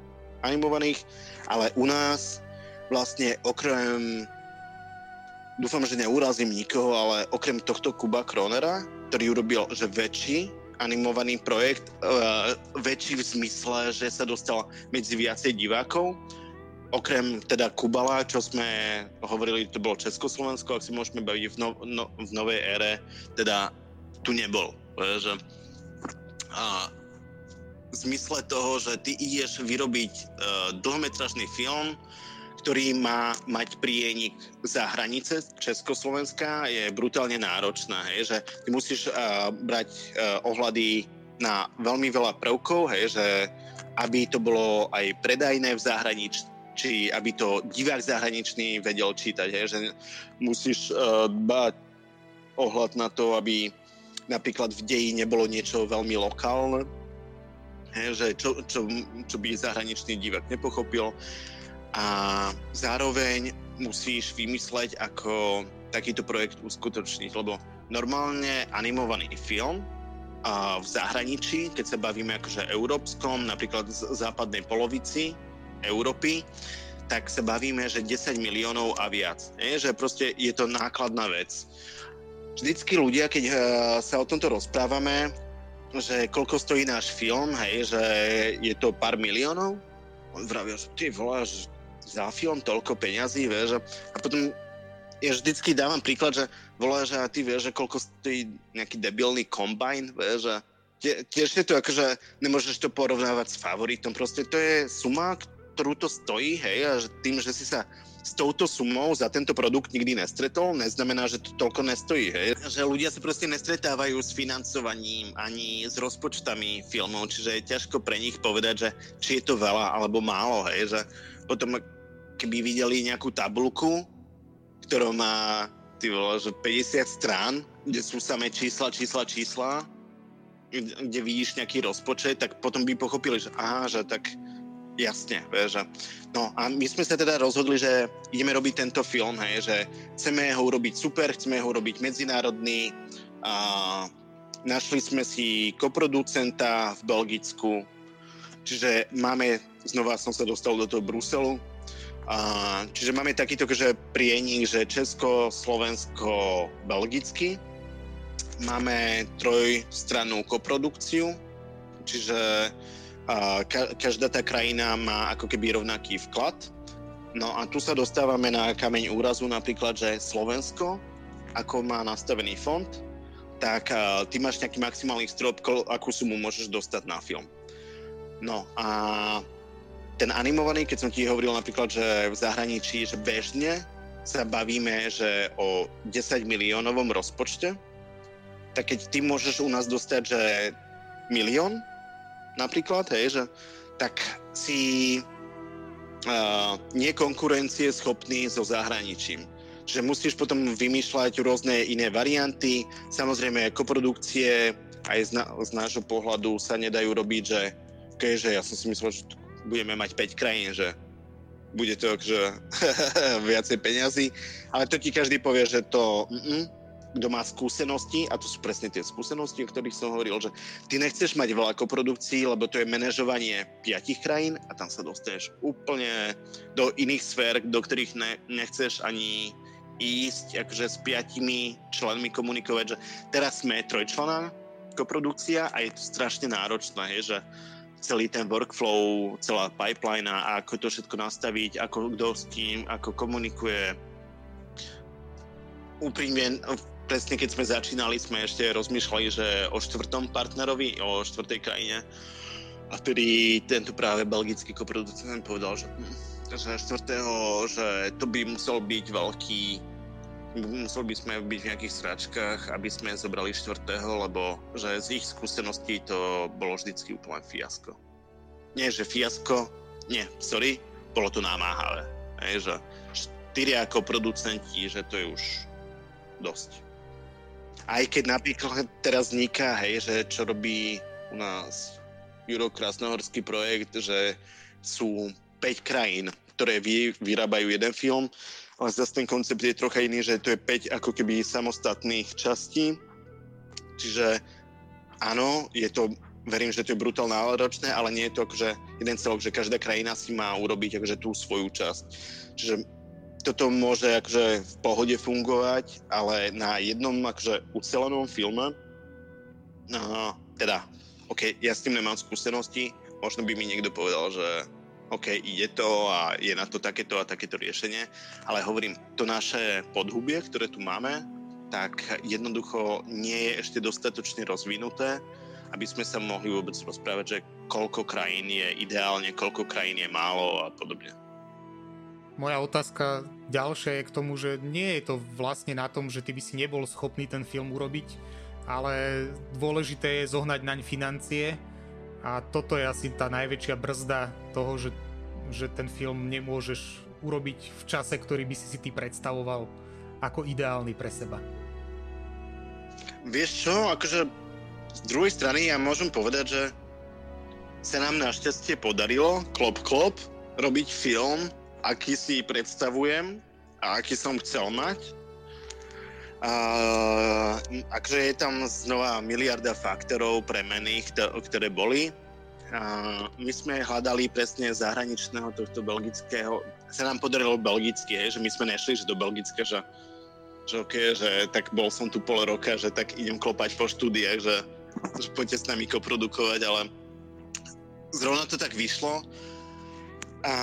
animovaných, ale u nás vlastne okrem dúfam, že neurazím nikoho, ale okrem tohto Kuba Kronera, ktorý urobil že väčší animovaný projekt, uh, väčší v zmysle, že sa dostal medzi viacej divákov, okrem teda Kubala, čo sme hovorili, to bolo Československo, ak si môžeme baviť v, no, no, v novej ére, teda tu nebol. Že, a, v zmysle toho, že ty ideš vyrobiť uh, dlhometražný film, ktorý má mať prienik za hranice Československa, je brutálne náročná. Hej, že ty musíš uh, brať uh, ohľady na veľmi veľa prvkov, hej, že aby to bolo aj predajné v zahraničí, či aby to divák zahraničný vedel čítať, hej, že musíš uh, dbať ohľad na to, aby napríklad v deji nebolo niečo veľmi lokálne, hej, že čo, čo, čo by zahraničný divák nepochopil. A zároveň musíš vymysleť, ako takýto projekt uskutočniť, lebo normálne animovaný film a v zahraničí, keď sa bavíme akože európskom, napríklad z západnej polovici, Európy, tak sa bavíme, že 10 miliónov a viac. Nie? Že proste je to nákladná vec. Vždycky ľudia, keď uh, sa o tomto rozprávame, že koľko stojí náš film, hej, že je to pár miliónov, on vravia, že ty voláš za film toľko peňazí, vieš, a potom ja vždycky dávam príklad, že volá, že ty vieš, že koľko stojí nejaký debilný kombajn, vieš, že tiež je to akože, nemôžeš to porovnávať s favoritom, proste to je suma, ktorú to stojí, hej, a tým, že si sa s touto sumou za tento produkt nikdy nestretol, neznamená, že to toľko nestojí, hej. Že ľudia sa proste nestretávajú s financovaním ani s rozpočtami filmov, čiže je ťažko pre nich povedať, že či je to veľa alebo málo, hej, že potom keby videli nejakú tabulku, ktorá má ty vole, že 50 strán, kde sú samé čísla, čísla, čísla, kde vidíš nejaký rozpočet, tak potom by pochopili, že aha, že tak Jasne, vieš. No a my sme sa teda rozhodli, že ideme robiť tento film, hej, že chceme ho urobiť super, chceme ho urobiť medzinárodný. A našli sme si koproducenta v Belgicku, čiže máme, znova som sa dostal do toho Bruselu, a, čiže máme takýto že prienik, že Česko, Slovensko, Belgicky. Máme trojstrannú koprodukciu, čiže ka- každá tá krajina má ako keby rovnaký vklad. No a tu sa dostávame na kameň úrazu napríklad, že Slovensko, ako má nastavený fond, tak ty máš nejaký maximálny strop, akú sumu môžeš dostať na film. No a ten animovaný, keď som ti hovoril napríklad, že v zahraničí, že bežne sa bavíme, že o 10 miliónovom rozpočte, tak keď ty môžeš u nás dostať, že milión, napríklad, hej, že tak si uh, nekonkurencie schopný so zahraničím. Čiže musíš potom vymýšľať rôzne iné varianty. Samozrejme, koprodukcie aj z, na, z nášho pohľadu sa nedajú robiť, že, okay, že ja som si myslel, že budeme mať 5 krajín, že bude to že (laughs) viacej peňazí, ale to ti každý povie, že to mm, kto má skúsenosti, a to sú presne tie skúsenosti, o ktorých som hovoril, že ty nechceš mať veľa koprodukcií, lebo to je manažovanie piatich krajín a tam sa dostaneš úplne do iných sfér, do ktorých ne, nechceš ani ísť akože s piatimi členmi komunikovať, že teraz sme trojčlená koprodukcia a je to strašne náročné, je, že celý ten workflow, celá pipeline a ako to všetko nastaviť, ako kto s kým, ako komunikuje. Úprimne, presne keď sme začínali, sme ešte rozmýšľali, že o štvrtom partnerovi, o štvrtej krajine. A vtedy tento práve belgický koproducent povedal, že, že štvrtého, že to by musel byť veľký, musel by sme byť v nejakých sračkách, aby sme zobrali štvrtého, lebo že z ich skúseností to bolo vždycky úplne fiasko. Nie, že fiasko, nie, sorry, bolo to námáhavé. Hej, že štyria ako producenti, že to je už dosť aj keď napríklad teraz vzniká, hej, že čo robí u nás Juro Krasnohorský projekt, že sú 5 krajín, ktoré vy, vyrábajú jeden film, ale zase ten koncept je trocha iný, že to je 5 ako keby samostatných častí. Čiže áno, je to, verím, že to je brutálne náročné, ale nie je to akože jeden celok, že každá krajina si má urobiť akože tú svoju časť. Čiže toto môže akože v pohode fungovať, ale na jednom akože ucelenom filme, no, teda, OK, ja s tým nemám skúsenosti, možno by mi niekto povedal, že OK, ide to a je na to takéto a takéto riešenie, ale hovorím, to naše podhubie, ktoré tu máme, tak jednoducho nie je ešte dostatočne rozvinuté, aby sme sa mohli vôbec rozprávať, že koľko krajín je ideálne, koľko krajín je málo a podobne. Moja otázka ďalšia je k tomu, že nie je to vlastne na tom, že ty by si nebol schopný ten film urobiť, ale dôležité je zohnať naň financie a toto je asi tá najväčšia brzda toho, že, že ten film nemôžeš urobiť v čase, ktorý by si si ty predstavoval ako ideálny pre seba. Vieš čo, akože z druhej strany ja môžem povedať, že sa nám našťastie podarilo, klop klop, robiť film, aký si predstavujem a aký som chcel mať. A, akže je tam znova miliarda faktorov premených, ktoré boli. A, my sme hľadali presne zahraničného tohto belgického, sa nám podarilo belgicky, hej, že my sme nešli že do Belgicka, že, že, okay, že tak bol som tu pol roka, že tak idem klopať po štúdiách, že, že poďte s nami koprodukovať, ale zrovna to tak vyšlo. A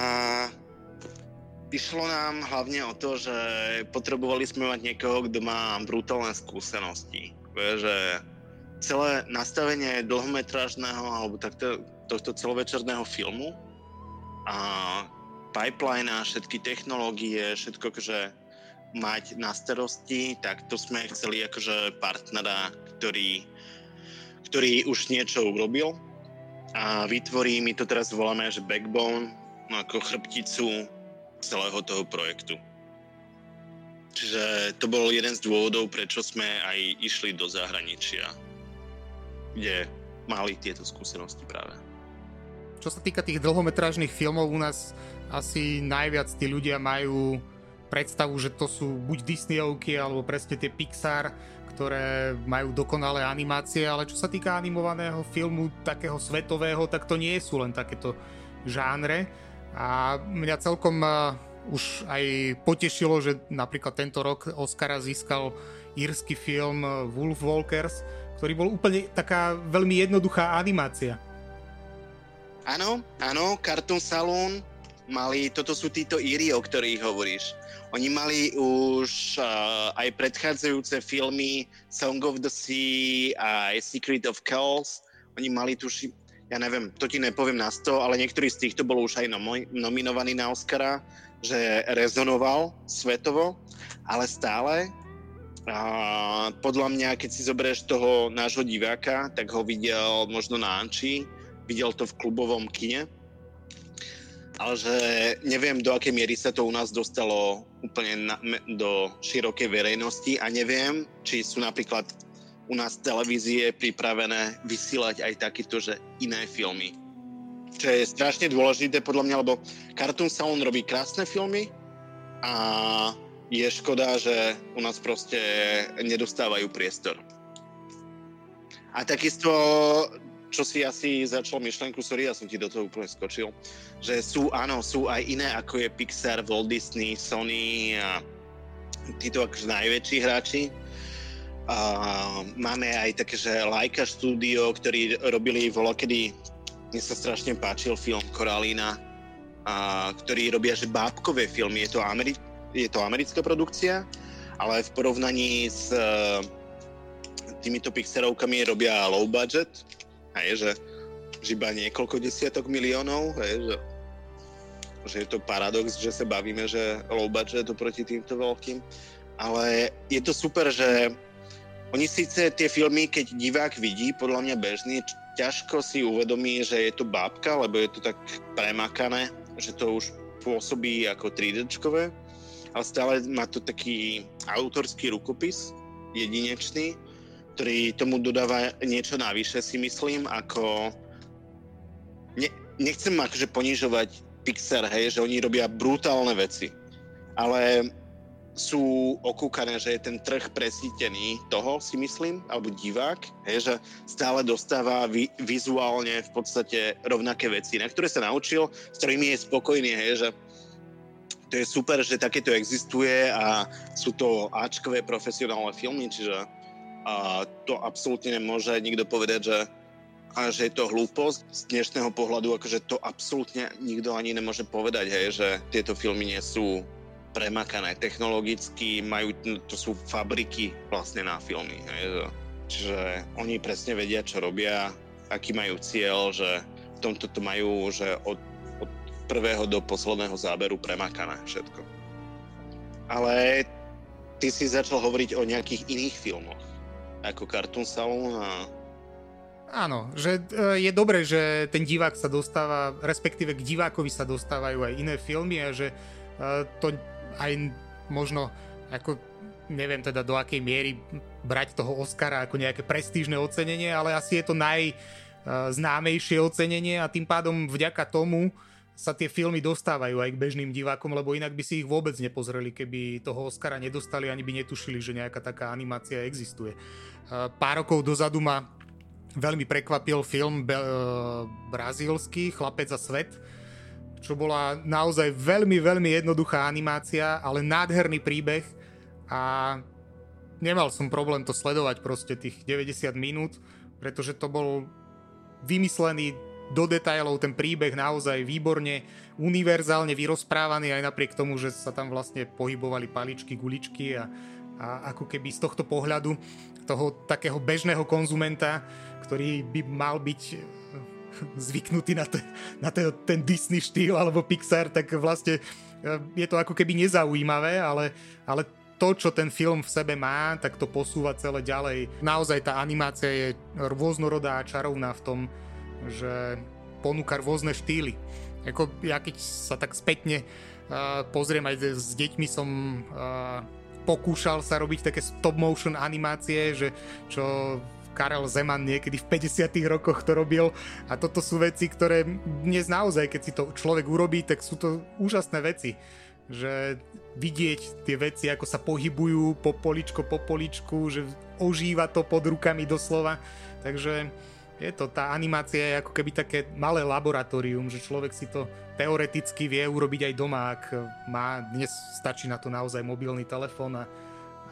Išlo nám hlavne o to, že potrebovali sme mať niekoho, kto má brutálne skúsenosti. Že celé nastavenie dlhometrážneho alebo takto, tohto celovečerného filmu a pipeline a všetky technológie, všetko, že mať na starosti, tak to sme chceli akože partnera, ktorý, ktorý už niečo urobil a vytvorí, my to teraz voláme, že backbone, ako chrbticu celého toho projektu. Čiže to bol jeden z dôvodov, prečo sme aj išli do zahraničia, kde mali tieto skúsenosti práve. Čo sa týka tých dlhometrážnych filmov, u nás asi najviac tí ľudia majú predstavu, že to sú buď Disneyovky alebo presne tie Pixar, ktoré majú dokonalé animácie, ale čo sa týka animovaného filmu takého svetového, tak to nie sú len takéto žánre. A mňa celkom uh, už aj potešilo, že napríklad tento rok Oscara získal írsky film uh, Wolf Walkers, ktorý bol úplne taká veľmi jednoduchá animácia. Áno, áno, Cartoon Saloon mali, toto sú títo Íri, o ktorých hovoríš. Oni mali už uh, aj predchádzajúce filmy Song of the Sea a Secret of Kells. Oni mali tuši, ja neviem, to ti nepoviem na 100, ale niektorý z týchto bol už aj nominovaný na Oscara, že rezonoval svetovo, ale stále a podľa mňa, keď si zoberieš toho nášho diváka, tak ho videl možno na Anči, videl to v klubovom kine, ale že neviem, do akej miery sa to u nás dostalo úplne na, do širokej verejnosti a neviem, či sú napríklad u nás televízie pripravené vysielať aj takéto, že iné filmy. Čo je strašne dôležité podľa mňa, lebo Cartoon Sound robí krásne filmy a je škoda, že u nás proste nedostávajú priestor. A takisto, čo si asi začal myšlenku, sorry, ja som ti do toho úplne skočil, že sú, áno, sú aj iné, ako je Pixar, Walt Disney, Sony a títo akože najväčší hráči, a máme aj také, že Laika Studio, ktorí robili kedy mne sa strašne páčil film Koralína, a, ktorí robia, že bábkové filmy. Je to, Ameri- je to americká produkcia, ale v porovnaní s uh, týmito pixerovkami robia low budget. Hej, že, že iba niekoľko desiatok miliónov, hej, že, že je to paradox, že sa bavíme, že low budget oproti týmto veľkým. Ale je to super, že oni síce tie filmy, keď divák vidí, podľa mňa bežný, ťažko si uvedomí, že je to bábka, lebo je to tak premakané, že to už pôsobí ako 3 d ale stále má to taký autorský rukopis, jedinečný, ktorý tomu dodáva niečo navyše, si myslím, ako... Ne, nechcem akože ponižovať Pixar, hej, že oni robia brutálne veci, ale sú okúkané, že je ten trh presítený toho, si myslím, alebo divák, hej, že stále dostáva vi- vizuálne v podstate rovnaké veci, na ktoré sa naučil, s ktorými je spokojný, hej, že to je super, že takéto existuje a sú to Ačkové profesionálne filmy, čiže a to absolútne nemôže nikto povedať, že, a že je to hlúposť. Z dnešného pohľadu akože to absolútne nikto ani nemôže povedať, hej, že tieto filmy nie sú premakané technologicky, majú, to sú fabriky vlastne na filmy. Hej. Čiže oni presne vedia, čo robia, aký majú cieľ, že v tomto to majú, že od, od prvého do posledného záberu premakané všetko. Ale ty si začal hovoriť o nejakých iných filmoch, ako Cartoon Saloon a Áno, že e, je dobré, že ten divák sa dostáva, respektíve k divákovi sa dostávajú aj iné filmy a že e, to aj možno ako neviem teda do akej miery brať toho Oscara ako nejaké prestížne ocenenie, ale asi je to najznámejšie ocenenie a tým pádom vďaka tomu sa tie filmy dostávajú aj k bežným divákom, lebo inak by si ich vôbec nepozreli, keby toho Oscara nedostali, ani by netušili, že nejaká taká animácia existuje. Pár rokov dozadu ma veľmi prekvapil film brazílsky Chlapec za svet, čo bola naozaj veľmi, veľmi jednoduchá animácia, ale nádherný príbeh a nemal som problém to sledovať proste tých 90 minút, pretože to bol vymyslený do detailov, ten príbeh naozaj výborne, univerzálne vyrozprávaný aj napriek tomu, že sa tam vlastne pohybovali paličky, guličky a, a ako keby z tohto pohľadu toho takého bežného konzumenta, ktorý by mal byť zvyknutý na, te, na te, ten Disney štýl alebo Pixar, tak vlastne e, je to ako keby nezaujímavé, ale, ale to, čo ten film v sebe má, tak to posúva celé ďalej. Naozaj tá animácia je rôznorodá a čarovná v tom, že ponúka rôzne štýly. Ako ja keď sa tak spätne uh, pozriem aj s deťmi som uh, pokúšal sa robiť také stop motion animácie, že čo Karel Zeman niekedy v 50 rokoch to robil a toto sú veci, ktoré dnes naozaj, keď si to človek urobí, tak sú to úžasné veci že vidieť tie veci, ako sa pohybujú po poličko po poličku, že ožíva to pod rukami doslova. Takže je to, tá animácia je ako keby také malé laboratórium, že človek si to teoreticky vie urobiť aj doma, ak má, dnes stačí na to naozaj mobilný telefón a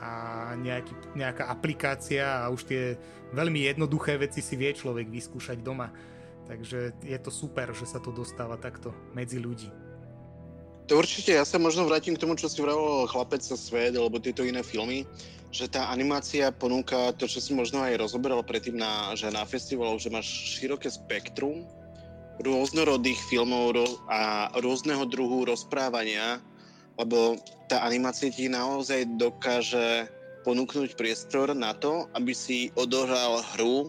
a nejaký, nejaká aplikácia a už tie veľmi jednoduché veci si vie človek vyskúšať doma. Takže je to super, že sa to dostáva takto medzi ľudí. To určite, ja sa možno vrátim k tomu, čo si vravel Chlapec sa svet, alebo tieto iné filmy, že tá animácia ponúka to, čo si možno aj rozoberal predtým na, že na festivaloch, že máš široké spektrum rôznorodých filmov a rôzneho druhu rozprávania, lebo tá animácia ti naozaj dokáže ponúknuť priestor na to, aby si odohral hru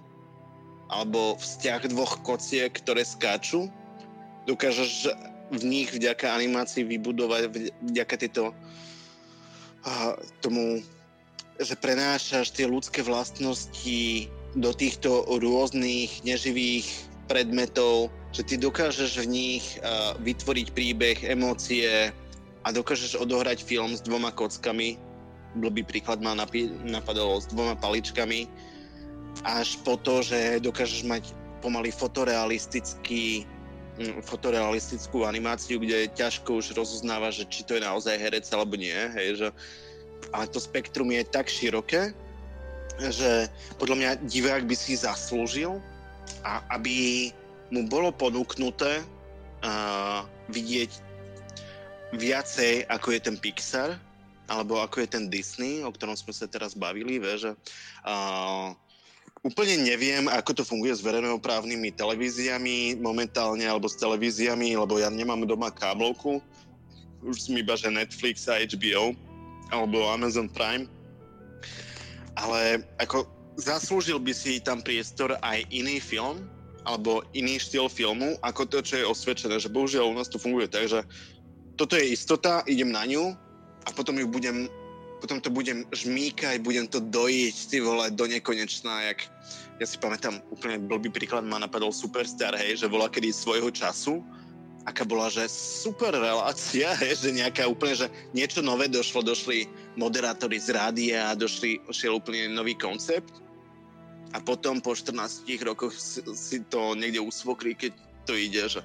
alebo vzťah dvoch kociek, ktoré skáču. Dokážeš v nich vďaka animácii vybudovať, vďaka tejto tomu, že prenášaš tie ľudské vlastnosti do týchto rôznych neživých predmetov, že ty dokážeš v nich vytvoriť príbeh, emócie, a dokážeš odohrať film s dvoma kockami, blbý príklad ma napadol s dvoma paličkami, až po to, že dokážeš mať pomaly fotorealistický mm, fotorealistickú animáciu, kde ťažko už rozoznáva, že či to je naozaj herec alebo nie, hej, že ale to spektrum je tak široké, že podľa mňa divák by si zaslúžil a aby mu bolo ponúknuté uh, vidieť viacej ako je ten Pixar, alebo ako je ten Disney, o ktorom sme sa teraz bavili, vie, že uh, úplne neviem, ako to funguje s verejnoprávnymi televíziami momentálne, alebo s televíziami, lebo ja nemám doma káblovku, už som iba, že Netflix a HBO, alebo Amazon Prime, ale ako zaslúžil by si tam priestor aj iný film, alebo iný štýl filmu, ako to, čo je osvedčené, že bohužiaľ u nás to funguje tak, že toto je istota, idem na ňu a potom ju budem, potom to budem žmýkať, budem to dojiť, ty vole, do nekonečná, jak, ja si pamätám, úplne blbý príklad ma napadol Superstar, hej, že bola kedy svojho času, aká bola, že super relácia, (laughs) hej, že nejaká úplne, že niečo nové došlo, došli moderátori z rádia, došli, došiel úplne nový koncept a potom po 14 rokoch si, si to niekde usvokli, keď to ide, že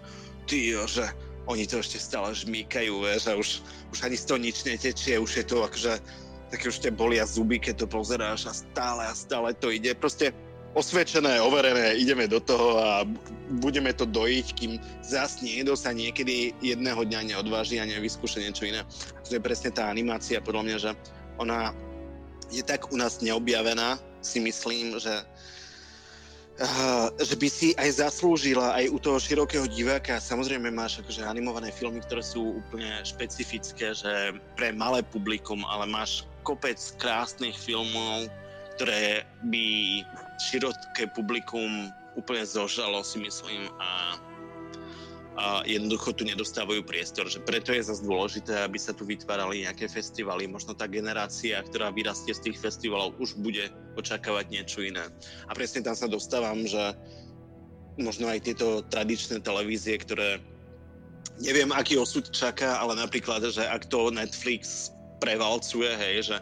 ty, že oni to ešte stále žmýkajú, vieš, a už, už ani z toho nič netečie, už je to akože také už te bolia zuby, keď to pozeráš a stále a stále to ide. Proste osvedčené, overené, ideme do toho a budeme to dojiť, kým zás niekto sa niekedy jedného dňa neodváži a nevyskúša niečo iné. To je presne tá animácia, podľa mňa, že ona je tak u nás neobjavená, si myslím, že že by si aj zaslúžila aj u toho širokého diváka. Samozrejme máš akože animované filmy, ktoré sú úplne špecifické, že pre malé publikum, ale máš kopec krásnych filmov, ktoré by široké publikum úplne zožalo, si myslím, a jednoducho tu nedostávajú priestor. Že preto je zase dôležité, aby sa tu vytvárali nejaké festivaly. Možno tá generácia, ktorá vyrastie z tých festivalov, už bude očakávať niečo iné. A presne tam sa dostávam, že možno aj tieto tradičné televízie, ktoré neviem, aký osud čaká, ale napríklad, že ak to Netflix prevalcuje, hej, že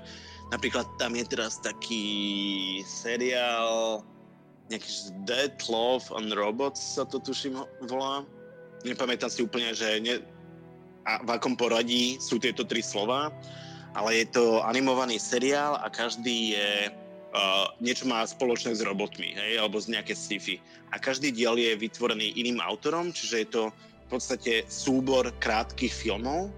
napríklad tam je teraz taký seriál nejaký Dead Love and Robots sa to tuším volá nepamätám si úplne, že ne, a v akom poradí sú tieto tri slova, ale je to animovaný seriál a každý je uh, niečo má spoločné s robotmi, hej, alebo z nejaké sci-fi. A každý diel je vytvorený iným autorom, čiže je to v podstate súbor krátkých filmov,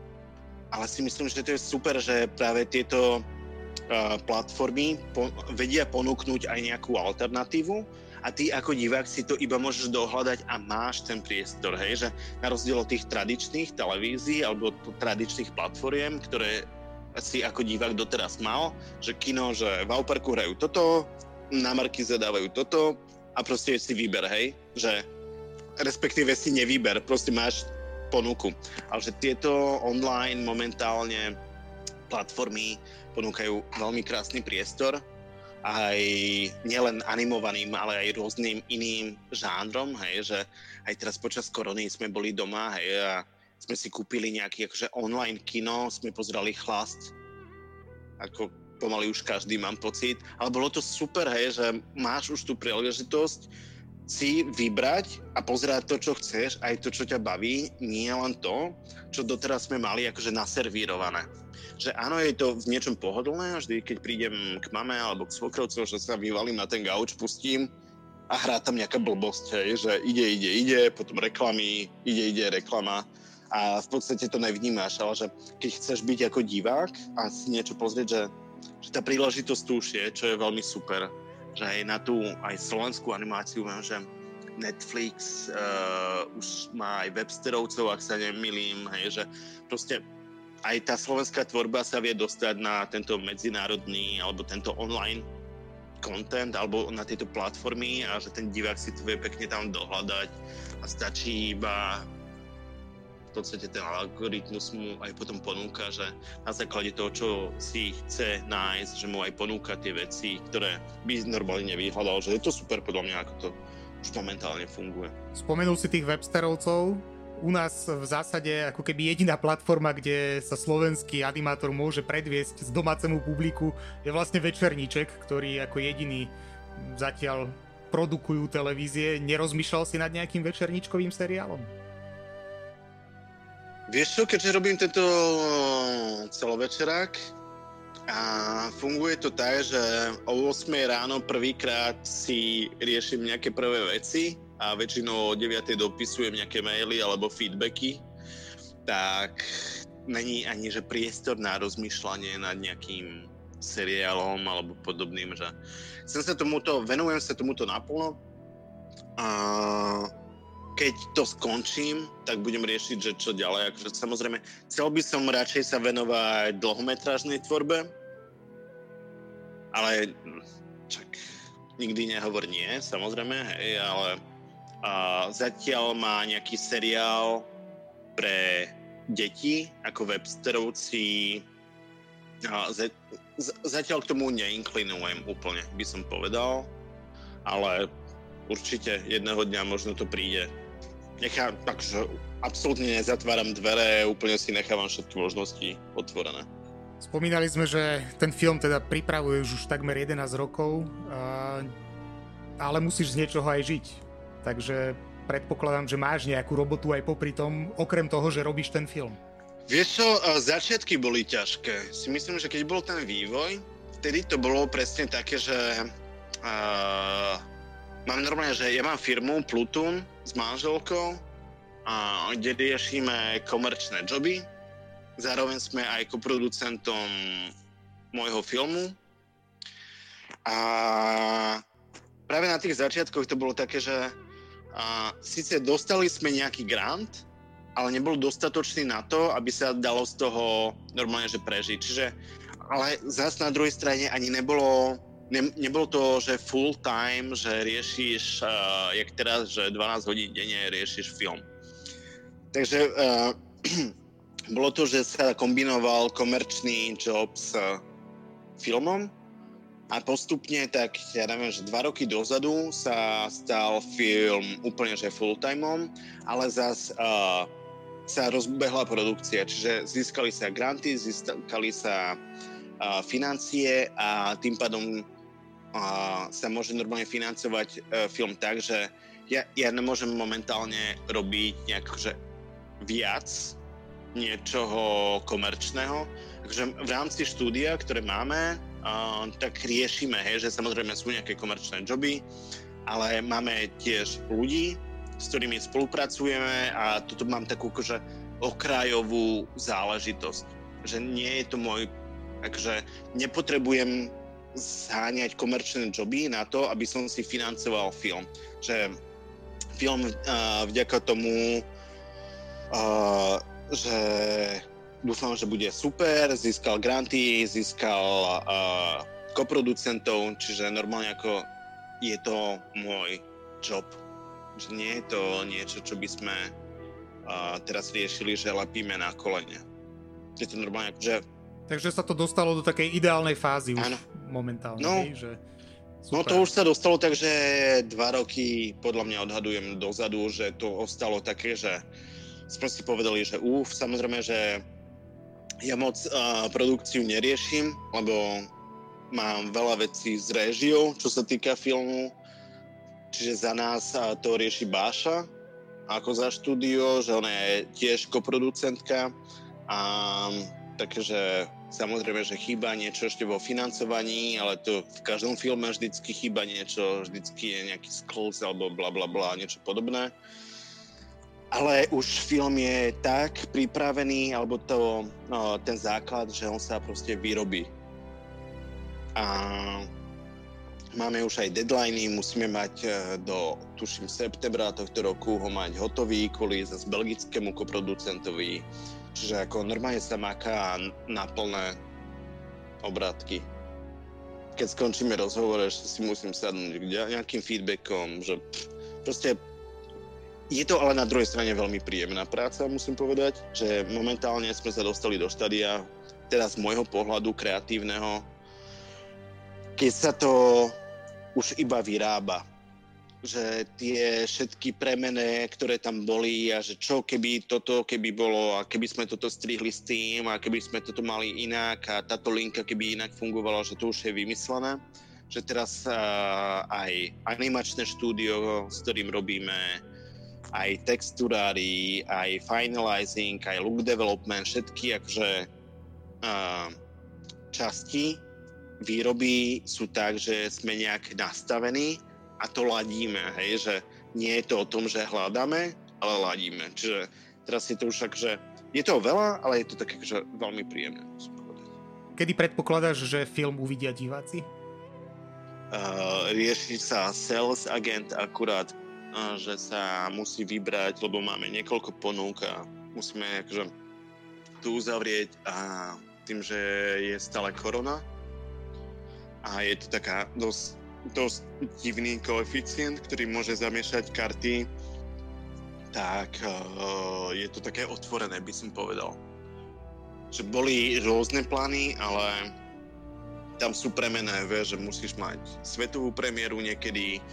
ale si myslím, že to je super, že práve tieto uh, platformy po, vedia ponúknuť aj nejakú alternatívu a ty ako divák si to iba môžeš dohľadať a máš ten priestor, hej, že na rozdiel od tých tradičných televízií alebo tradičných platformiem, ktoré si ako divák doteraz mal, že kino, že v Auparku hrajú toto, na Markize dávajú toto a proste si výber, hej, že respektíve si nevyber, proste máš ponuku. Ale že tieto online momentálne platformy ponúkajú veľmi krásny priestor aj nielen animovaným, ale aj rôznym iným žánrom, hej, že aj teraz počas korony sme boli doma, hej, a sme si kúpili nejaký akože online kino, sme pozerali chlast, ako pomaly už každý mám pocit, ale bolo to super, hej, že máš už tú príležitosť si vybrať a pozerať to, čo chceš, aj to, čo ťa baví, nie len to, čo doteraz sme mali akože naservírované. Že áno, je to v niečom pohodlné, vždy keď prídem k mame alebo k svokrovcov, že sa vyvalím na ten gauč, pustím a hrá tam nejaká blbosť, hej, že ide, ide, ide, potom reklamy, ide, ide reklama. A v podstate to nevnímaš, ale že keď chceš byť ako divák a si niečo pozrieť, že, že tá príležitosť tu už je, čo je veľmi super, že aj na tú aj slovenskú animáciu viem, že Netflix uh, už má aj Websterovcov, ak sa nemilím, hej, že proste aj tá slovenská tvorba sa vie dostať na tento medzinárodný alebo tento online content alebo na tieto platformy a že ten divák si to vie pekne tam dohľadať a stačí iba podstate ten algoritmus mu aj potom ponúka, že na základe toho, čo si chce nájsť, že mu aj ponúka tie veci, ktoré by normálne nevyhľadal, že je to super podľa mňa, ako to už momentálne funguje. Spomenul si tých websterovcov, u nás v zásade ako keby jediná platforma, kde sa slovenský animátor môže predviesť z domácemu publiku je vlastne Večerníček, ktorý ako jediný zatiaľ produkujú televízie. Nerozmýšľal si nad nejakým večerníčkovým seriálom? Vieš čo, keďže robím tento celovečerák a funguje to tak, že o 8 ráno prvýkrát si riešim nejaké prvé veci a väčšinou o 9 dopisujem nejaké maily alebo feedbacky, tak není ani že priestor na rozmýšľanie nad nejakým seriálom alebo podobným, že chcem sa tomuto, venujem sa tomuto naplno. A keď to skončím, tak budem riešiť, že čo ďalej. Akože samozrejme, chcel by som radšej sa venovať dlhometrážnej tvorbe, ale čak nikdy nehovor nie, samozrejme, hej, ale a zatiaľ má nejaký seriál pre deti, ako Websterovci. A z, z, zatiaľ k tomu neinklinujem úplne, by som povedal, ale určite jedného dňa možno to príde nechám, takže absolútne nezatváram dvere, úplne si nechávam všetky možnosti otvorené. Spomínali sme, že ten film teda pripravuješ už takmer 11 rokov, ale musíš z niečoho aj žiť. Takže predpokladám, že máš nejakú robotu aj popri tom, okrem toho, že robíš ten film. Vieš čo, začiatky boli ťažké. Si myslím, že keď bol ten vývoj, vtedy to bolo presne také, že uh, mám normálne, že ja mám firmu Plutun s manželkou, a, kde riešime komerčné joby. Zároveň sme aj koproducentom môjho filmu. A práve na tých začiatkoch to bolo také, že a, síce dostali sme nejaký grant, ale nebol dostatočný na to, aby sa dalo z toho normálne že prežiť. Čiže, ale zase na druhej strane ani nebolo ne, nebolo to, že full time, že riešiš, uh, jak teraz, že 12 hodín denne riešiš film. Takže uh, (clears throat) bolo to, že sa kombinoval komerčný job s uh, filmom a postupne tak, ja neviem, že dva roky dozadu sa stal film úplne že full timeom, ale zas uh, sa rozbehla produkcia, čiže získali sa granty, získali sa uh, financie a tým pádom sa môže normálne financovať e, film tak, že ja, ja nemôžem momentálne robiť nejak že viac niečoho komerčného. Takže v rámci štúdia, ktoré máme, uh, tak riešime, hej, že samozrejme sú nejaké komerčné joby, ale máme tiež ľudí, s ktorými spolupracujeme a toto mám takú akože okrajovú záležitosť. Že nie je to môj, akože nepotrebujem zháňať komerčné joby na to, aby som si financoval film. Že film uh, vďaka tomu, uh, že dúfam, že bude super, získal granty, získal uh, koproducentov, čiže normálne ako je to môj job. Že nie je to niečo, čo by sme uh, teraz riešili, že lepíme na kolene. Je to normálne, že... Takže sa to dostalo do takej ideálnej fázy už ano. Momentálne, no, hej, že... Super. No to už sa dostalo takže dva roky, podľa mňa odhadujem dozadu, že to ostalo také, že sme si povedali, že úf, samozrejme, že ja moc uh, produkciu neriešim, lebo mám veľa vecí s réžiou, čo sa týka filmu. Čiže za nás uh, to rieši Báša ako za štúdio, že ona je tiež koproducentka. A takže samozrejme, že chýba niečo ešte vo financovaní, ale to v každom filme vždycky chýba niečo, vždycky je nejaký skills alebo bla bla bla, niečo podobné ale už film je tak pripravený, alebo to, no, ten základ, že on sa proste vyrobí. A máme už aj deadliny, musíme mať e, do, tuším, septembra tohto roku ho mať hotový kvôli zase belgickému koproducentovi. Čiže ako normálne sa maká na plné obratky. Keď skončíme rozhovor, ešte si musím sadnúť nejakým feedbackom, že proste je to ale na druhej strane veľmi príjemná práca, musím povedať, že momentálne sme sa dostali do štádia, teda z môjho pohľadu kreatívneho, keď sa to už iba vyrába. Že tie všetky premené, ktoré tam boli a že čo keby toto keby bolo a keby sme toto strihli s tým a keby sme toto mali inak a táto linka keby inak fungovala, že to už je vymyslené. Že teraz uh, aj animačné štúdio, s ktorým robíme aj texturári, aj finalizing, aj look development, všetky akože uh, časti výroby sú tak, že sme nejak nastavení a to ladíme, hej, že nie je to o tom, že hľadáme, ale ladíme. Čiže teraz je to už tak, že je toho veľa, ale je to také, že veľmi príjemné. Kedy predpokladáš, že film uvidia diváci? Uh, rieši sa sales agent akurát že sa musí vybrať, lebo máme niekoľko ponúk a musíme akože tu uzavrieť a tým, že je stále korona a je to taká dosť, dosť divný koeficient, ktorý môže zamiešať karty, tak uh, je to také otvorené, by som povedal. Že boli rôzne plány, ale tam sú premené, že musíš mať svetovú premiéru niekedy,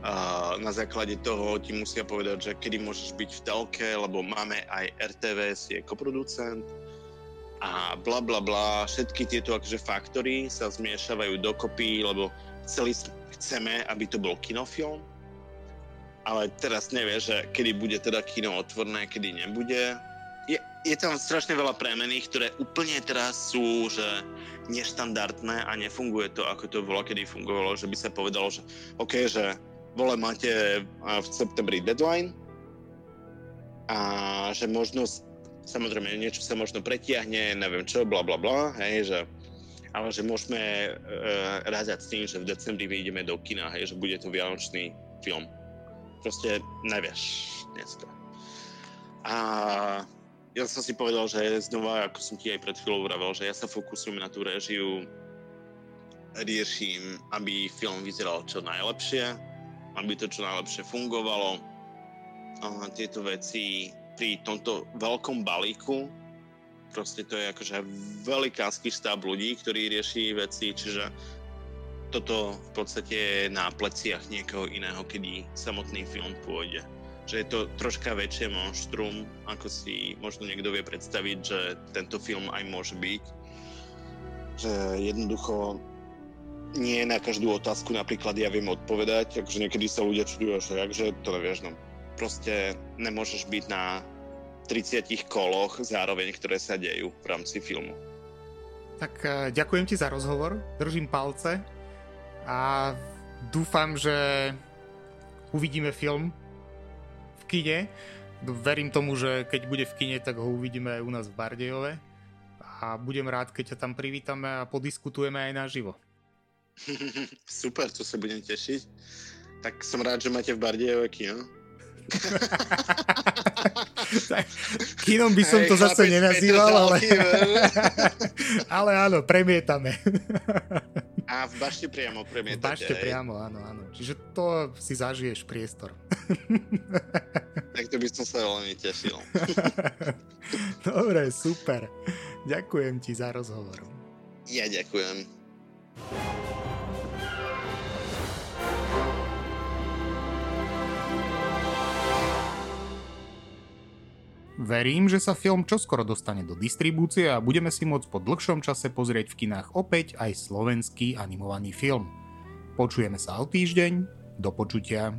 a na základe toho ti musia povedať, že kedy môžeš byť v telke, lebo máme aj RTVS, je koproducent a bla bla bla, všetky tieto akože faktory sa zmiešavajú dokopy, lebo chceli, chceme, aby to bol kinofilm, ale teraz nevie, že kedy bude teda kino otvorné, kedy nebude. Je, je tam strašne veľa premených, ktoré úplne teraz sú, že neštandardné a nefunguje to, ako to bolo, kedy fungovalo, že by sa povedalo, že OK, že vole, máte v septembri deadline a že možno, samozrejme, niečo sa možno pretiahne, neviem čo, bla bla bla, hej, že ale že môžeme uh, rázať s tým, že v decembri vyjdeme do kina, hej, že bude to vianočný film. Proste nevieš dneska. A ja som si povedal, že znova, ako som ti aj pred chvíľou vravel, že ja sa fokusujem na tú režiu, riešim, aby film vyzeral čo najlepšie, aby to čo najlepšie fungovalo. A tieto veci pri tomto veľkom balíku, proste to je akože velikánsky štáb ľudí, ktorí rieši veci, čiže toto v podstate je na pleciach niekoho iného, kedy samotný film pôjde. Že je to troška väčšie monštrum, ako si možno niekto vie predstaviť, že tento film aj môže byť. Že jednoducho nie na každú otázku napríklad ja viem odpovedať, akože niekedy sa ľudia čudujú, že jakže to nevieš, no proste nemôžeš byť na 30 koloch zároveň, ktoré sa dejú v rámci filmu. Tak uh, ďakujem ti za rozhovor, držím palce a dúfam, že uvidíme film v kine. Verím tomu, že keď bude v kine, tak ho uvidíme aj u nás v Bardejove. A budem rád, keď ťa tam privítame a podiskutujeme aj naživo. (laughs) Super, to sa budem tešiť. Tak som rád, že máte v Bardejove kino. Kinom by som Hej, to zase nenazýval, ale... (laughs) ale áno, premietame. A v bašte priamo premietate. V bašte priamo, áno, áno. Čiže to si zažiješ priestor. (laughs) tak to by som sa veľmi tešil. (laughs) Dobre, super. Ďakujem ti za rozhovor. Ja ďakujem. Verím, že sa film čoskoro dostane do distribúcie a budeme si môcť po dlhšom čase pozrieť v kinách opäť aj slovenský animovaný film. Počujeme sa o týždeň, do počutia.